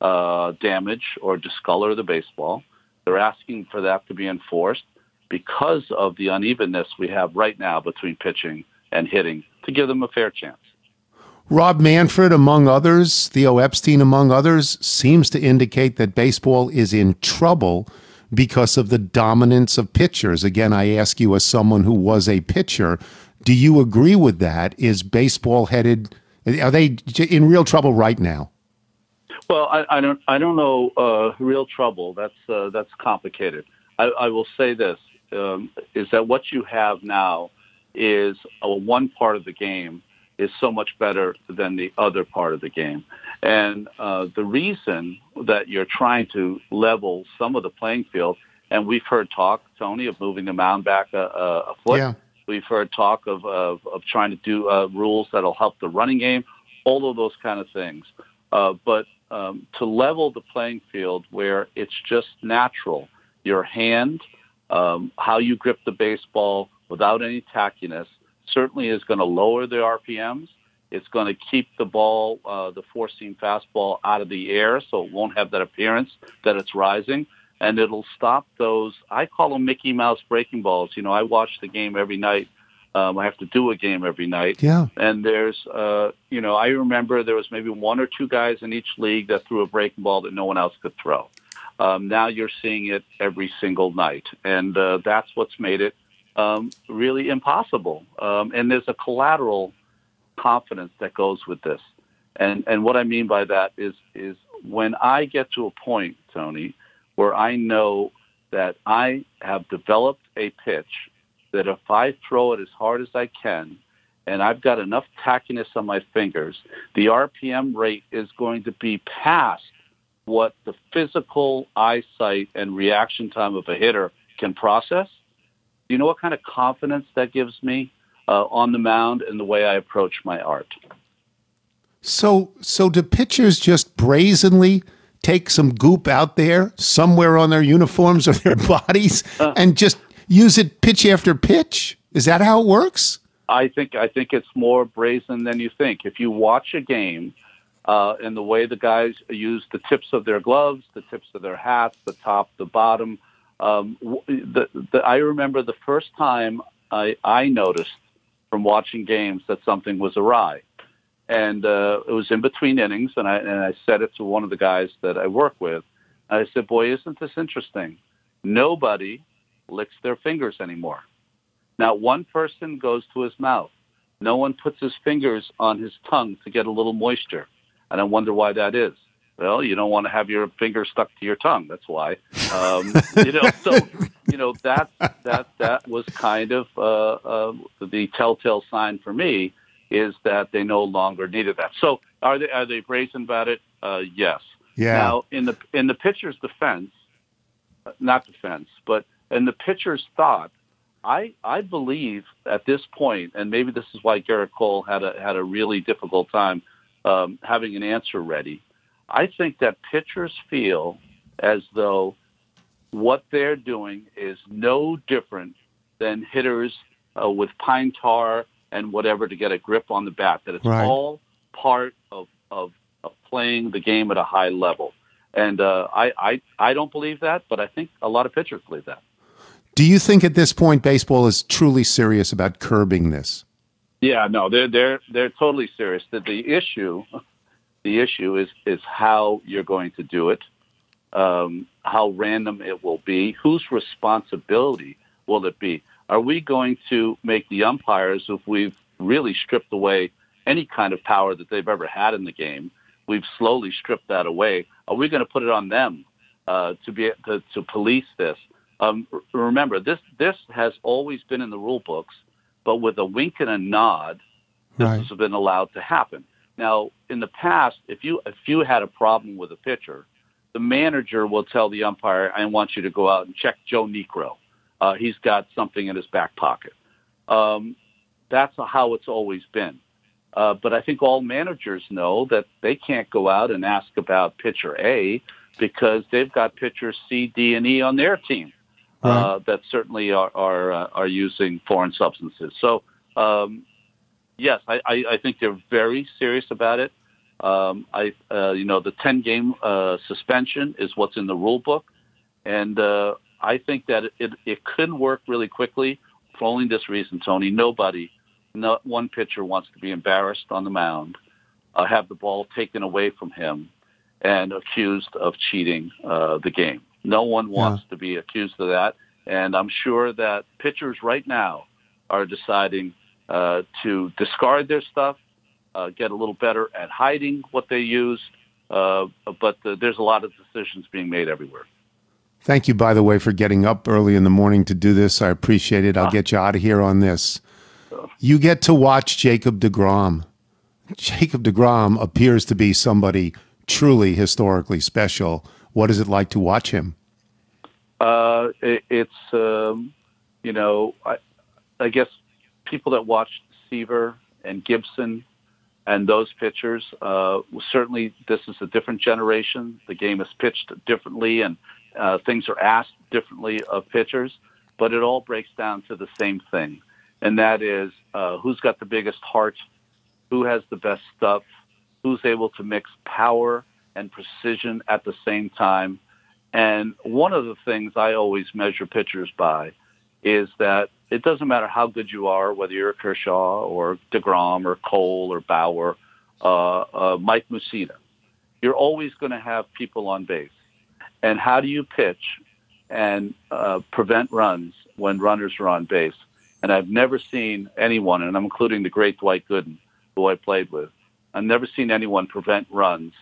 uh, damage, or discolor the baseball. They're asking for that to be enforced because of the unevenness we have right now between pitching and hitting to give them a fair chance. Rob Manfred, among others, Theo Epstein, among others, seems to indicate that baseball is in trouble because of the dominance of pitchers. Again, I ask you, as someone who was a pitcher, do you agree with that? Is baseball headed? Are they in real trouble right now? Well, I, I don't, I don't know. Uh, real trouble. That's uh, that's complicated. I, I will say this: um, is that what you have now is a one part of the game is so much better than the other part of the game, and uh, the reason that you're trying to level some of the playing field, and we've heard talk, Tony, of moving the mound back a, a, a foot. Yeah. We've heard talk of, of, of trying to do uh, rules that'll help the running game, all of those kind of things. Uh, but um, to level the playing field where it's just natural, your hand, um, how you grip the baseball without any tackiness, certainly is going to lower the RPMs. It's going to keep the ball, uh, the four-seam fastball, out of the air, so it won't have that appearance that it's rising and it'll stop those. I call them Mickey Mouse breaking balls. You know, I watch the game every night. Um, I have to do a game every night. Yeah. And there's, uh, you know, I remember there was maybe one or two guys in each league that threw a breaking ball that no one else could throw. Um, now you're seeing it every single night, and uh, that's what's made it um, really impossible. Um, and there's a collateral confidence that goes with this. And and what I mean by that is is when I get to a point, Tony, where I know that I have developed a pitch that if I throw it as hard as I can and I've got enough tackiness on my fingers, the RPM rate is going to be past what the physical eyesight and reaction time of a hitter can process. Do you know what kind of confidence that gives me uh, on the mound and the way I approach my art? So, so do pitchers just brazenly take some goop out there somewhere on their uniforms or their bodies and just use it pitch after pitch? Is that how it works? I think I think it's more brazen than you think. If you watch a game uh, and the way the guys use the tips of their gloves, the tips of their hats, the top, the bottom, um, the, the, I remember the first time I, I noticed from watching games that something was awry. and uh, it was in between innings, and I and I said it to one of the guys that I work with. I said, "Boy, isn't this interesting? Nobody licks their fingers anymore. Not one person goes to his mouth. No one puts his fingers on his tongue to get a little moisture. And I wonder why that is. Well, you don't want to have your finger stuck to your tongue. That's why. Um, you know, so you know that that that was kind of uh, uh, the telltale sign for me is that they no longer needed that. So are they are they brazen about it? Uh, yes. Yeah. Now in the in the pitcher's defense, uh, not defense, but in the pitcher's thought, I I believe at this point, and maybe this is why Gerrit Cole had a had a really difficult time um, having an answer ready. I think that pitchers feel as though what they're doing is no different than hitters uh, with pine tar and whatever to get a grip on the bat. That it's Right. all part of, of of playing the game at a high level. And uh, I, I I don't believe that, but I think a lot of pitchers believe that. Do you think at this point baseball is truly serious about curbing this? Yeah, no, they're they're they're totally serious. That the issue, the issue is is how you're going to do it, um, how random it will be, whose responsibility will it be? Are we going to make the umpires, if we've really stripped away any kind of power that they've ever had in the game, we've slowly stripped that away. Are we going to put it on them uh, to be to, to police this? Um, remember, this this has always been in the rule books, but with a wink and a nod, this Right. has been allowed to happen. Now, in the past, if you if you had a problem with a pitcher, the manager will tell the umpire, "I want you to go out and check Joe Negro. Uh, he's got something in his back pocket." Um, that's how it's always been. Uh, but I think all managers know that they can't go out and ask about pitcher A because they've got pitchers C, D, and E on their team uh, that certainly are are, uh, are using foreign substances. So um, yes, I, I, I think they're very serious about it. Um, I uh, you know the ten game suspension is what's in the rule book, and I think that it, it could work really quickly for only this reason, Tony. Nobody, not one pitcher wants to be embarrassed on the mound, uh, have the ball taken away from him, and accused of cheating uh, the game. No one wants to be accused of that, and I'm sure that pitchers right now are deciding uh, to discard their stuff, uh, get a little better at hiding what they use. Uh, but uh, there's a lot of decisions being made everywhere. Thank you, by the way, for getting up early in the morning to do this. I appreciate it. I'll get you out of here on this. You get to watch Jacob DeGrom. Jacob DeGrom appears to be somebody truly historically special. What is it like to watch him? Uh, it, it's um, you know I, I guess people that watched Seaver and Gibson and those pitchers uh, certainly this is a different generation. The game is pitched differently and uh, things are asked differently of pitchers, but it all breaks down to the same thing, and that is uh, who's got the biggest heart, who has the best stuff, who's able to mix power and precision at the same time. And one of the things I always measure pitchers by is that it doesn't matter how good you are, whether you're Kershaw or DeGrom or Cole or Bauer, uh, uh, Mike Mussina. You're always going to have people on base. And how do you pitch and uh, prevent runs when runners are on base? And I've never seen anyone, and I'm including the great Dwight Gooden, who I played with. I've never seen anyone prevent runs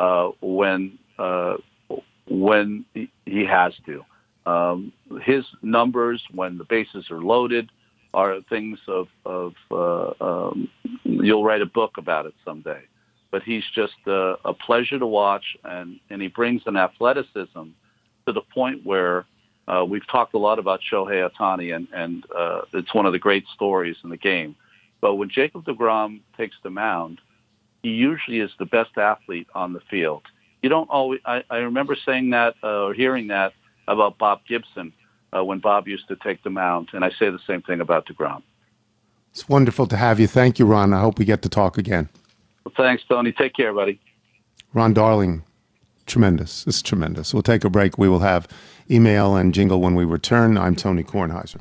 uh, when uh, when he, has to. Um, his numbers when the bases are loaded are things of, of uh, um, you'll write a book about it someday. But he's just uh, a pleasure to watch, and, and he brings an athleticism to the point where uh, we've talked a lot about Shohei Ohtani, and, and uh, it's one of the great stories in the game. But when Jacob DeGrom takes the mound, he usually is the best athlete on the field. You don't always. I, I remember saying that uh, or hearing that about Bob Gibson uh, when Bob used to take the mound, and I say the same thing about Degrom. It's wonderful to have you. Thank you, Ron. I hope we get to talk again. Well, thanks, Tony. Take care, buddy. Ron Darling, tremendous. It's tremendous. We'll take a break. We will have email and jingle when we return. I'm Tony Kornheiser.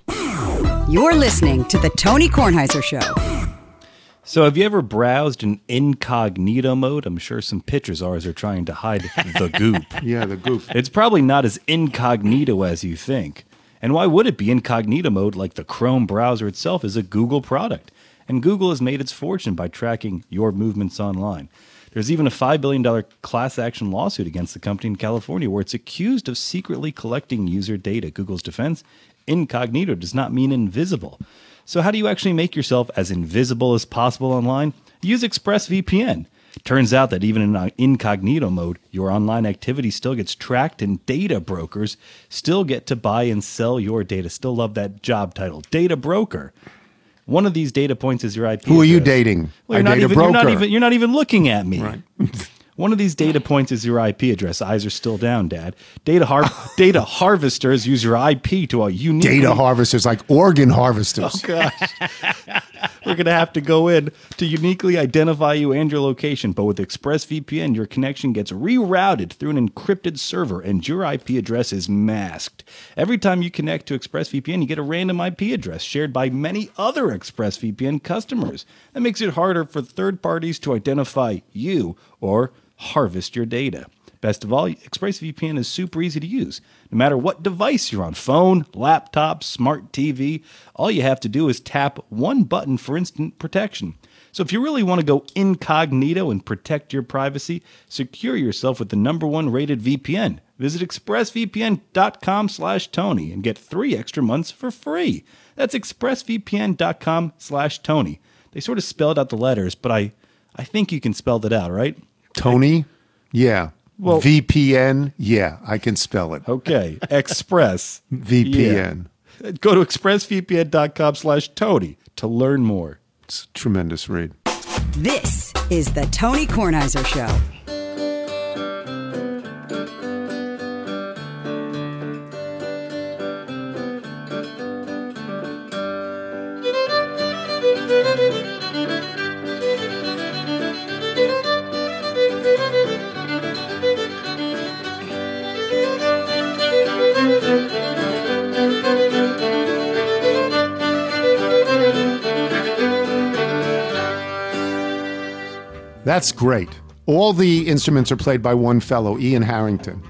You're listening to The Tony Kornheiser Show. So, have you ever browsed in incognito mode? I'm sure some pictures ours are trying to hide the goop. Yeah, the goop. It's probably not as incognito as you think. And why would it be incognito mode like the Chrome browser itself is a Google product? And Google has made its fortune by tracking your movements online. There's even a $5 billion class action lawsuit against the company in California where it's accused of secretly collecting user data. Google's defense incognito does not mean invisible. So, how do you actually make yourself as invisible as possible online? Use ExpressVPN. Turns out that even in incognito mode, your online activity still gets tracked, and data brokers still get to buy and sell your data. Still love that job title, data broker. One of these data points is your IP. Who are you dating? Well, you're, not even, you're not even you're not even looking at me. One of these data points is your IP address. Eyes are still down, Dad. Data har- data harvesters use your IP to uh, a unique Data harvesters, like organ harvesters. Oh gosh. We're going to have to go in to uniquely identify you and your location. But with ExpressVPN, your connection gets rerouted through an encrypted server and your IP address is masked. Every time you connect to ExpressVPN, you get a random IP address shared by many other ExpressVPN customers. That makes it harder for third parties to identify you or harvest your data. Best of all, ExpressVPN is super easy to use. No matter what device you're on phone, laptop, smart TV all you have to do is tap one button for instant protection. So if you really want to go incognito and protect your privacy, secure yourself with the number one rated VPN. Visit expressvpn.com slash Tony and get three extra months for free. That's expressvpn.com slash Tony. They sort of spelled out the letters, but I, I think you can spell that out, right? Tony? Yeah. Well- VPN? Yeah, I can spell it. Okay. Express. VPN. Yeah. Go to expressvpn.com slash Tony to learn more. It's a tremendous read. This is the Tony Kornheiser Show. That's great. All the instruments are played by one fellow, Ian Harrington,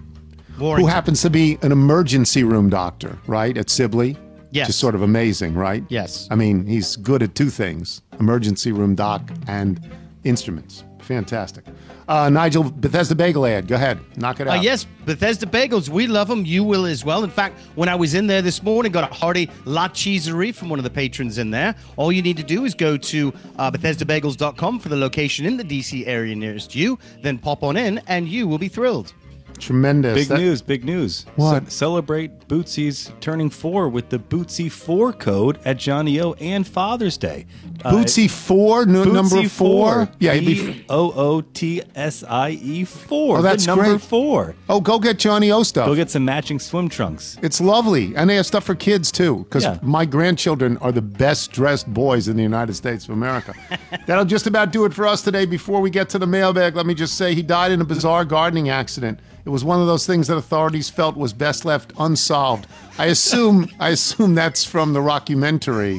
who happens to be an emergency room doctor, right, at Sibley. Yes. Just sort of amazing, right? Yes. I mean, he's good at two things emergency room doc and instruments. Fantastic. Uh, Nigel, Bethesda Bagel ad. Go ahead. Knock it Uh, out. yes, Bethesda Bagels. We love them. You will as well. In fact, when I was in there this morning, got a hearty La Cheeserie from one of the patrons in there. All you need to do is go to uh, BethesdaBagels.com for the location in the DC area nearest you. Then pop on in, and you will be thrilled. Tremendous. Big That- news, big news. What? Ce- celebrate Bootsy's turning four with the Bootsy 4 code at johnnie-O and Father's Day. Uh, Bootsy 4, nu- number Bootsy 4. Yeah, he'd be. B O O T S I E 4. Oh, that's the number great. 4. Oh, go get johnnie-O stuff. Go get some matching swim trunks. It's lovely. And they have stuff for kids too, because Yeah. my grandchildren are the best dressed boys in the United States of America. That'll just about do it for us today. Before we get to the mailbag, let me just say he died in a bizarre gardening accident. It was one of those things that authorities felt was best left unsolved. I assume I assume that's from the rockumentary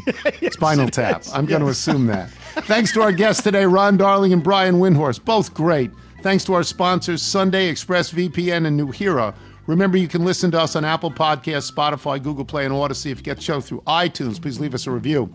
Spinal Tap. I'm going to assume that. Thanks to our guests today, Ron Darling and Brian Windhorst, both great. Thanks to our sponsors, Sunday Express VPN and Nuheara. Remember, you can listen to us on Apple Podcasts, Spotify, Google Play, and Audacy. If you get the show through iTunes, please leave us a review.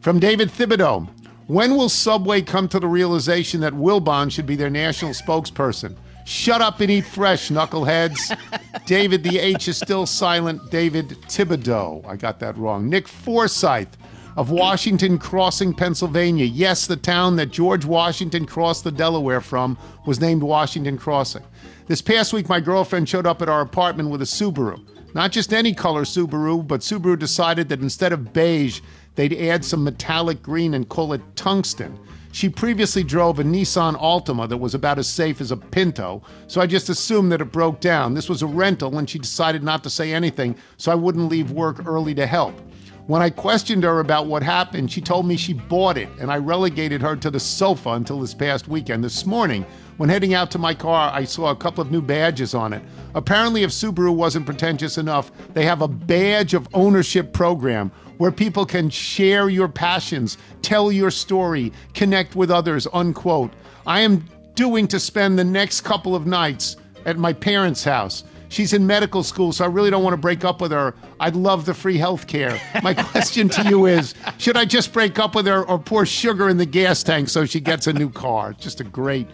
From David Thibodeau, when will Subway come to the realization that Wilbon should be their national spokesperson? Shut up and eat fresh, knuckleheads. David, the H is still silent. David Thibodeau. I got that wrong. Nick Forsyth of Washington Crossing, Pennsylvania. Yes, the town that George Washington crossed the Delaware from was named Washington Crossing. This past week, my girlfriend showed up at our apartment with a Subaru. Not just any color Subaru, but Subaru decided that instead of beige, they'd add some metallic green and call it tungsten. She previously drove a Nissan Altima that was about as safe as a Pinto, so I just assumed that it broke down. This was a rental, and she decided not to say anything, so I wouldn't leave work early to help. When I questioned her about what happened, she told me she bought it, and I relegated her to the sofa until this past weekend. This morning, when heading out to my car, I saw a couple of new badges on it. Apparently, if Subaru wasn't pretentious enough, they have a badge of ownership program where people can share your passions, tell your story, connect with others, unquote. I am doing to spend the next couple of nights at my parents' house. She's in medical school, so I really don't want to break up with her. I'd love the free health care. My question to you is should I just break up with her or pour sugar in the gas tank so she gets a new car? Just a great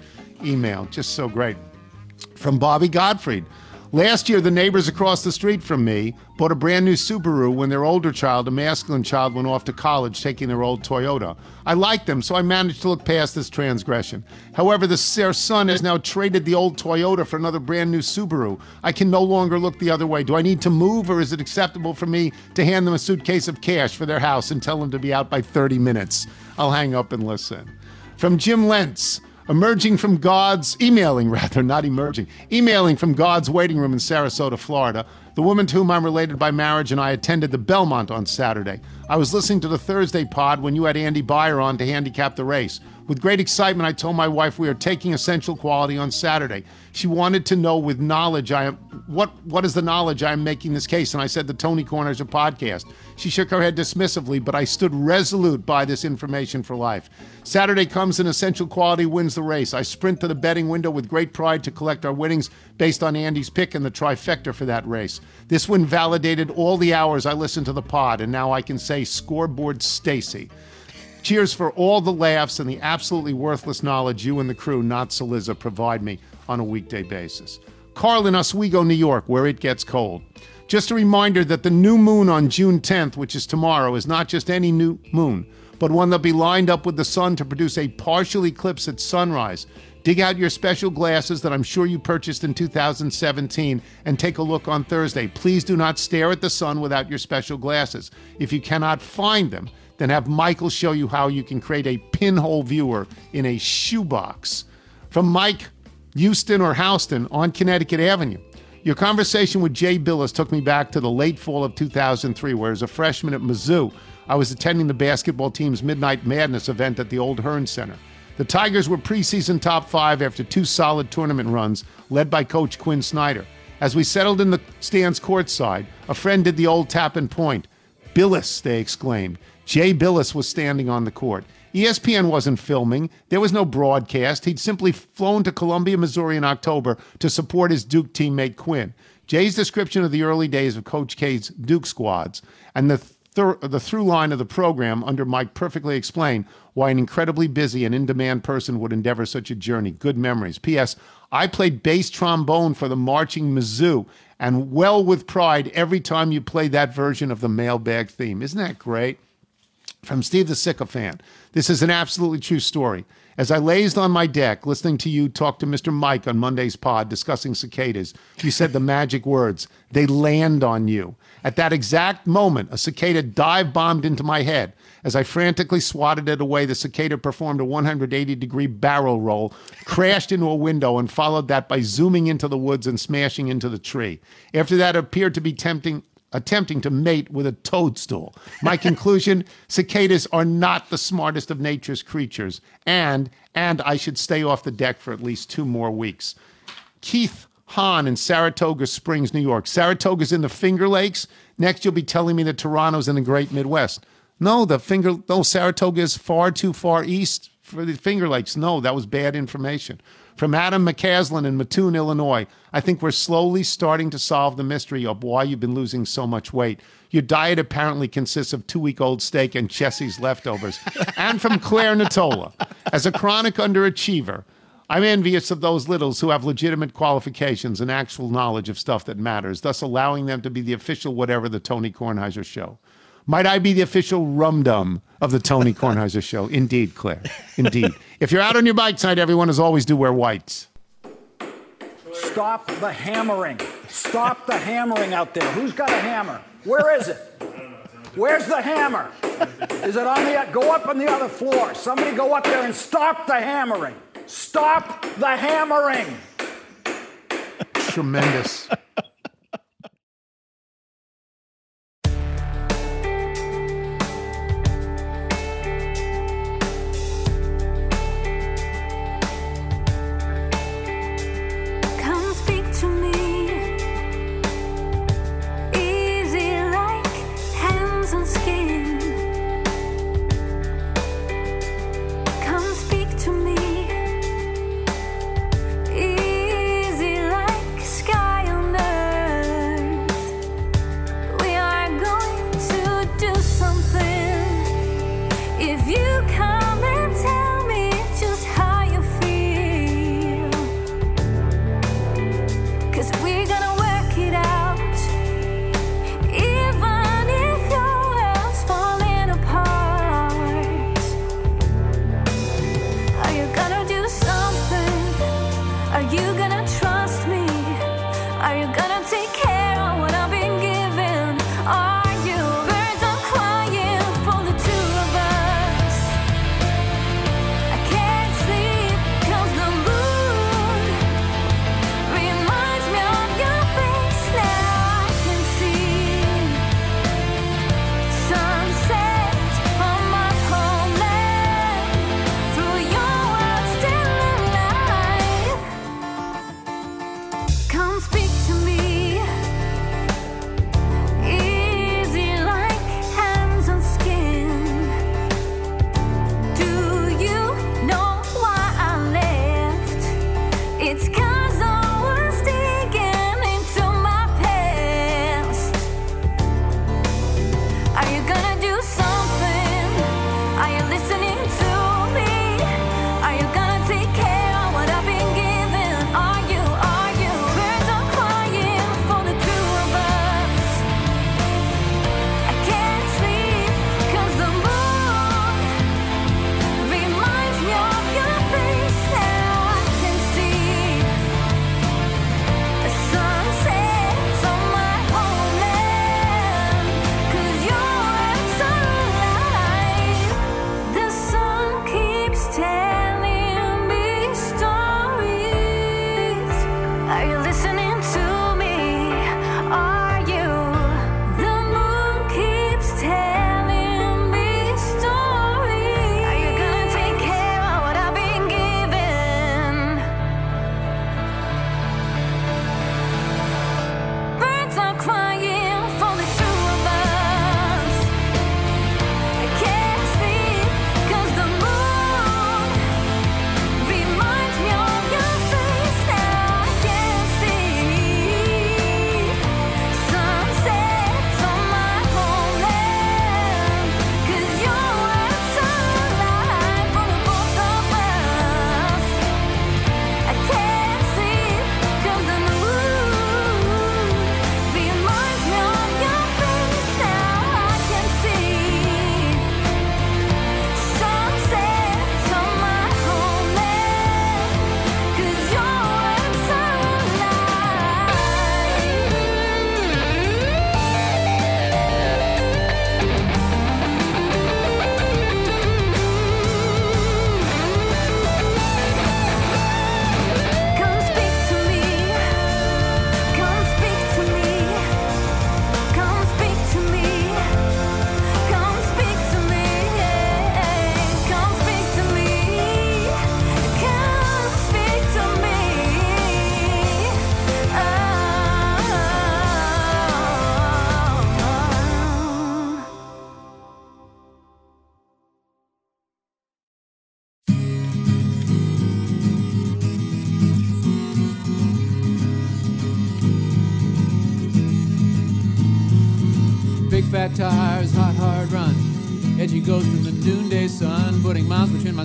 email. Just so great. From Bobby Gottfried. Last year, the neighbors across the street from me bought a brand new Subaru when their older child, a masculine child, went off to college taking their old Toyota. I liked them, so I managed to look past this transgression. However, the, their son has now traded the old Toyota for another brand new Subaru. I can no longer look the other way. Do I need to move, or is it acceptable for me to hand them a suitcase of cash for their house and tell them to be out by 30 minutes? I'll hang up and listen. From Jim Lentz emerging from God's, emailing rather, not emerging, emailing from God's waiting room in Sarasota, Florida. The woman to whom I'm related by marriage and I attended the Belmont on Saturday. I was listening to the Thursday pod when you had Andy Beyer on to handicap the race. With great excitement, I told my wife we are taking Essential Quality on Saturday. She wanted to know with knowledge I am what what is the knowledge I am making this case, and I said the Tony Kornheiser podcast. She shook her head dismissively, but I stood resolute by this information for life. Saturday comes and Essential Quality wins the race. I sprint to the betting window with great pride to collect our winnings based on Andy's pick and the trifecta for that race. This win validated all the hours I listened to the pod, and now I can say scoreboard Stacy. Cheers for all the laughs and the absolutely worthless knowledge you and the crew, not Cillizza, provide me on a weekday basis. Carl in Oswego, New York, where it gets cold. Just a reminder that the new moon on June 10th, which is tomorrow, is not just any new moon, but one that'll be lined up with the sun to produce a partial eclipse at sunrise. Dig out your special glasses that I'm sure you purchased in 2017 and take a look on Thursday. Please do not stare at the sun without your special glasses. If you cannot find them, then have Michael show you how you can create a pinhole viewer in a shoebox. From Mike Houston or Houston on Connecticut Avenue. Your conversation with Jay Bilas took me back to the late fall of 2003, where as a freshman at Mizzou, I was attending the basketball team's Midnight Madness event at the Old Hearnes Center. The Tigers were preseason top five after two solid tournament runs, led by Coach Quin Snyder. As we settled in the stands courtside, a friend did the old tap and point. Billis, they exclaimed. Jay Bilas was standing on the court. ESPN wasn't filming. There was no broadcast. He'd simply flown to Columbia, Missouri in October to support his Duke teammate Quin. Jay's description of the early days of Coach K's Duke squads and the thir- the through line of the program under Mike perfectly explain why an incredibly busy and in demand person would endeavor such a journey. Good memories. P.S. I played bass trombone for the marching Mizzou and well with pride every time you played that version of the mailbag theme. Isn't that great? From Steve the Sycophant. This is an absolutely true story. As I lazed on my deck listening to you talk to Mr. Mike on Monday's pod discussing cicadas, you said the magic words, they land on you. At that exact moment, a cicada dive bombed into my head. As I frantically swatted it away, the cicada performed a 180 degree barrel roll, crashed into a window, and followed that by zooming into the woods and smashing into the tree. After that, it appeared to be tempting attempting to mate with a toadstool. My conclusion, cicadas are not the smartest of nature's creatures and and I should stay off the deck for at least 2 more weeks. Keith Hahn in Saratoga Springs, New York. Saratoga's in the Finger Lakes. Next you'll be telling me that Toronto's in the Great Midwest. No, the Finger no Saratoga is far too far east for the Finger Lakes. No, that was bad information. From Adam McCaslin in Mattoon, Illinois, I think we're slowly starting to solve the mystery of why you've been losing so much weight. Your diet apparently consists of two week old steak and Chelsea's leftovers. and from Claire Natola, as a chronic underachiever, I'm envious of those littles who have legitimate qualifications and actual knowledge of stuff that matters, thus allowing them to be the official whatever the Tony Kornheiser show. Might I be the official rum dum of the Tony Kornheiser show? Indeed, Claire. Indeed. If you're out on your bike tonight, everyone, as always, do wear whites. Stop the hammering. Stop the hammering out there. Who's got a hammer? Where is it? Where's the hammer? Is it on the go up on the other floor? Somebody go up there and stop the hammering. Stop the hammering. Tremendous.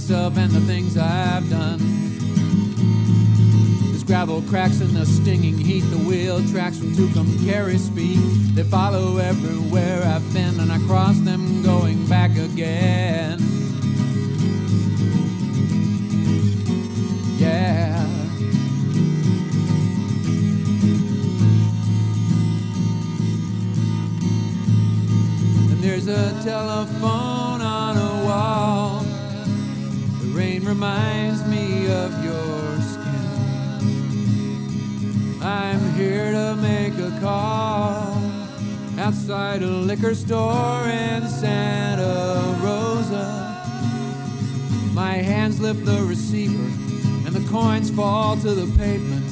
Myself and the things I've done. There's gravel cracks in the stinging heat, the wheel tracks from Tucumcari speed. They follow everywhere I've been, and I cross them going back again. Yeah. And there's a telephone reminds me of your skin. I'm here to make a call outside a liquor store in Santa Rosa. My hands lift the receiver, and the coins fall to the pavement.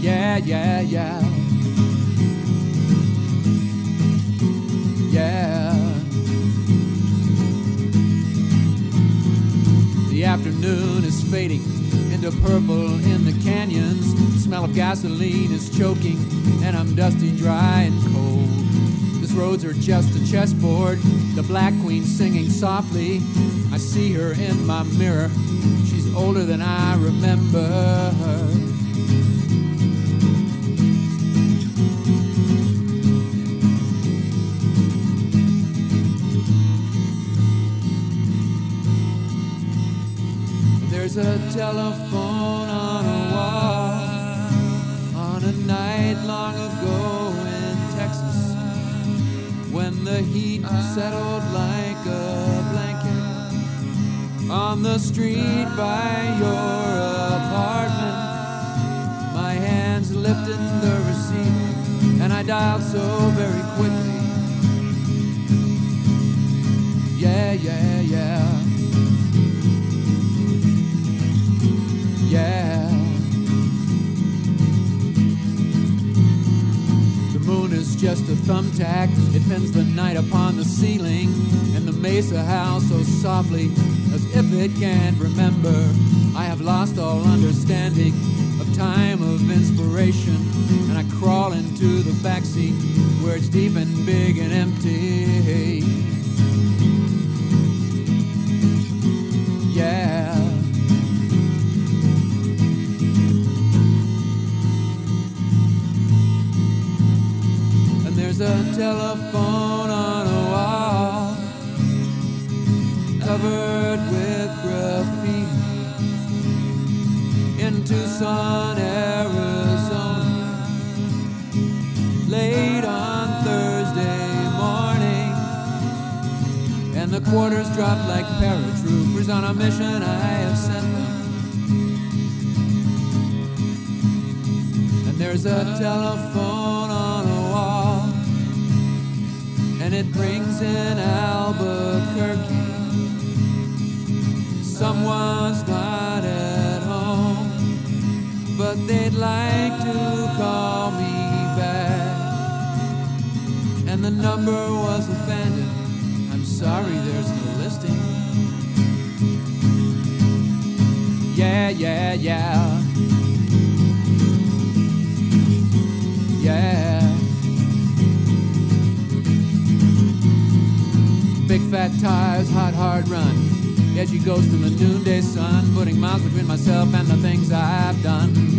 Yeah, yeah, yeah. Yeah. The afternoon is fading into purple in the canyons. The smell of gasoline is choking, and I'm dusty, dry, and cold. These roads are just a chessboard. The Black Queen singing softly. I see her in my mirror. She's older than I remember her. A telephone on a wall on a night long ago in Texas when the heat settled like a blanket on the street by your apartment. My hands lifted the receiver and I dialed so very quickly. Just a thumbtack. It pins the night upon the ceiling, and the mesa howls so softly as if it can't remember. I have lost all understanding of time of inspiration. And I crawl into the backseat where it's deep and big and empty. Telephone on a wall covered with graffiti in Tucson, Arizona, late on Thursday morning. And the quarters drop like paratroopers on a mission I have sent them. And there's a telephone and it brings in Albuquerque. Someone's not at home, but they'd like to call me back. And the number was abandoned. I'm sorry, there's no listing. Yeah, yeah, yeah. Yeah. fat tires, hot, hard run. Yet she goes from the noonday sun, putting miles between myself and the things I've done.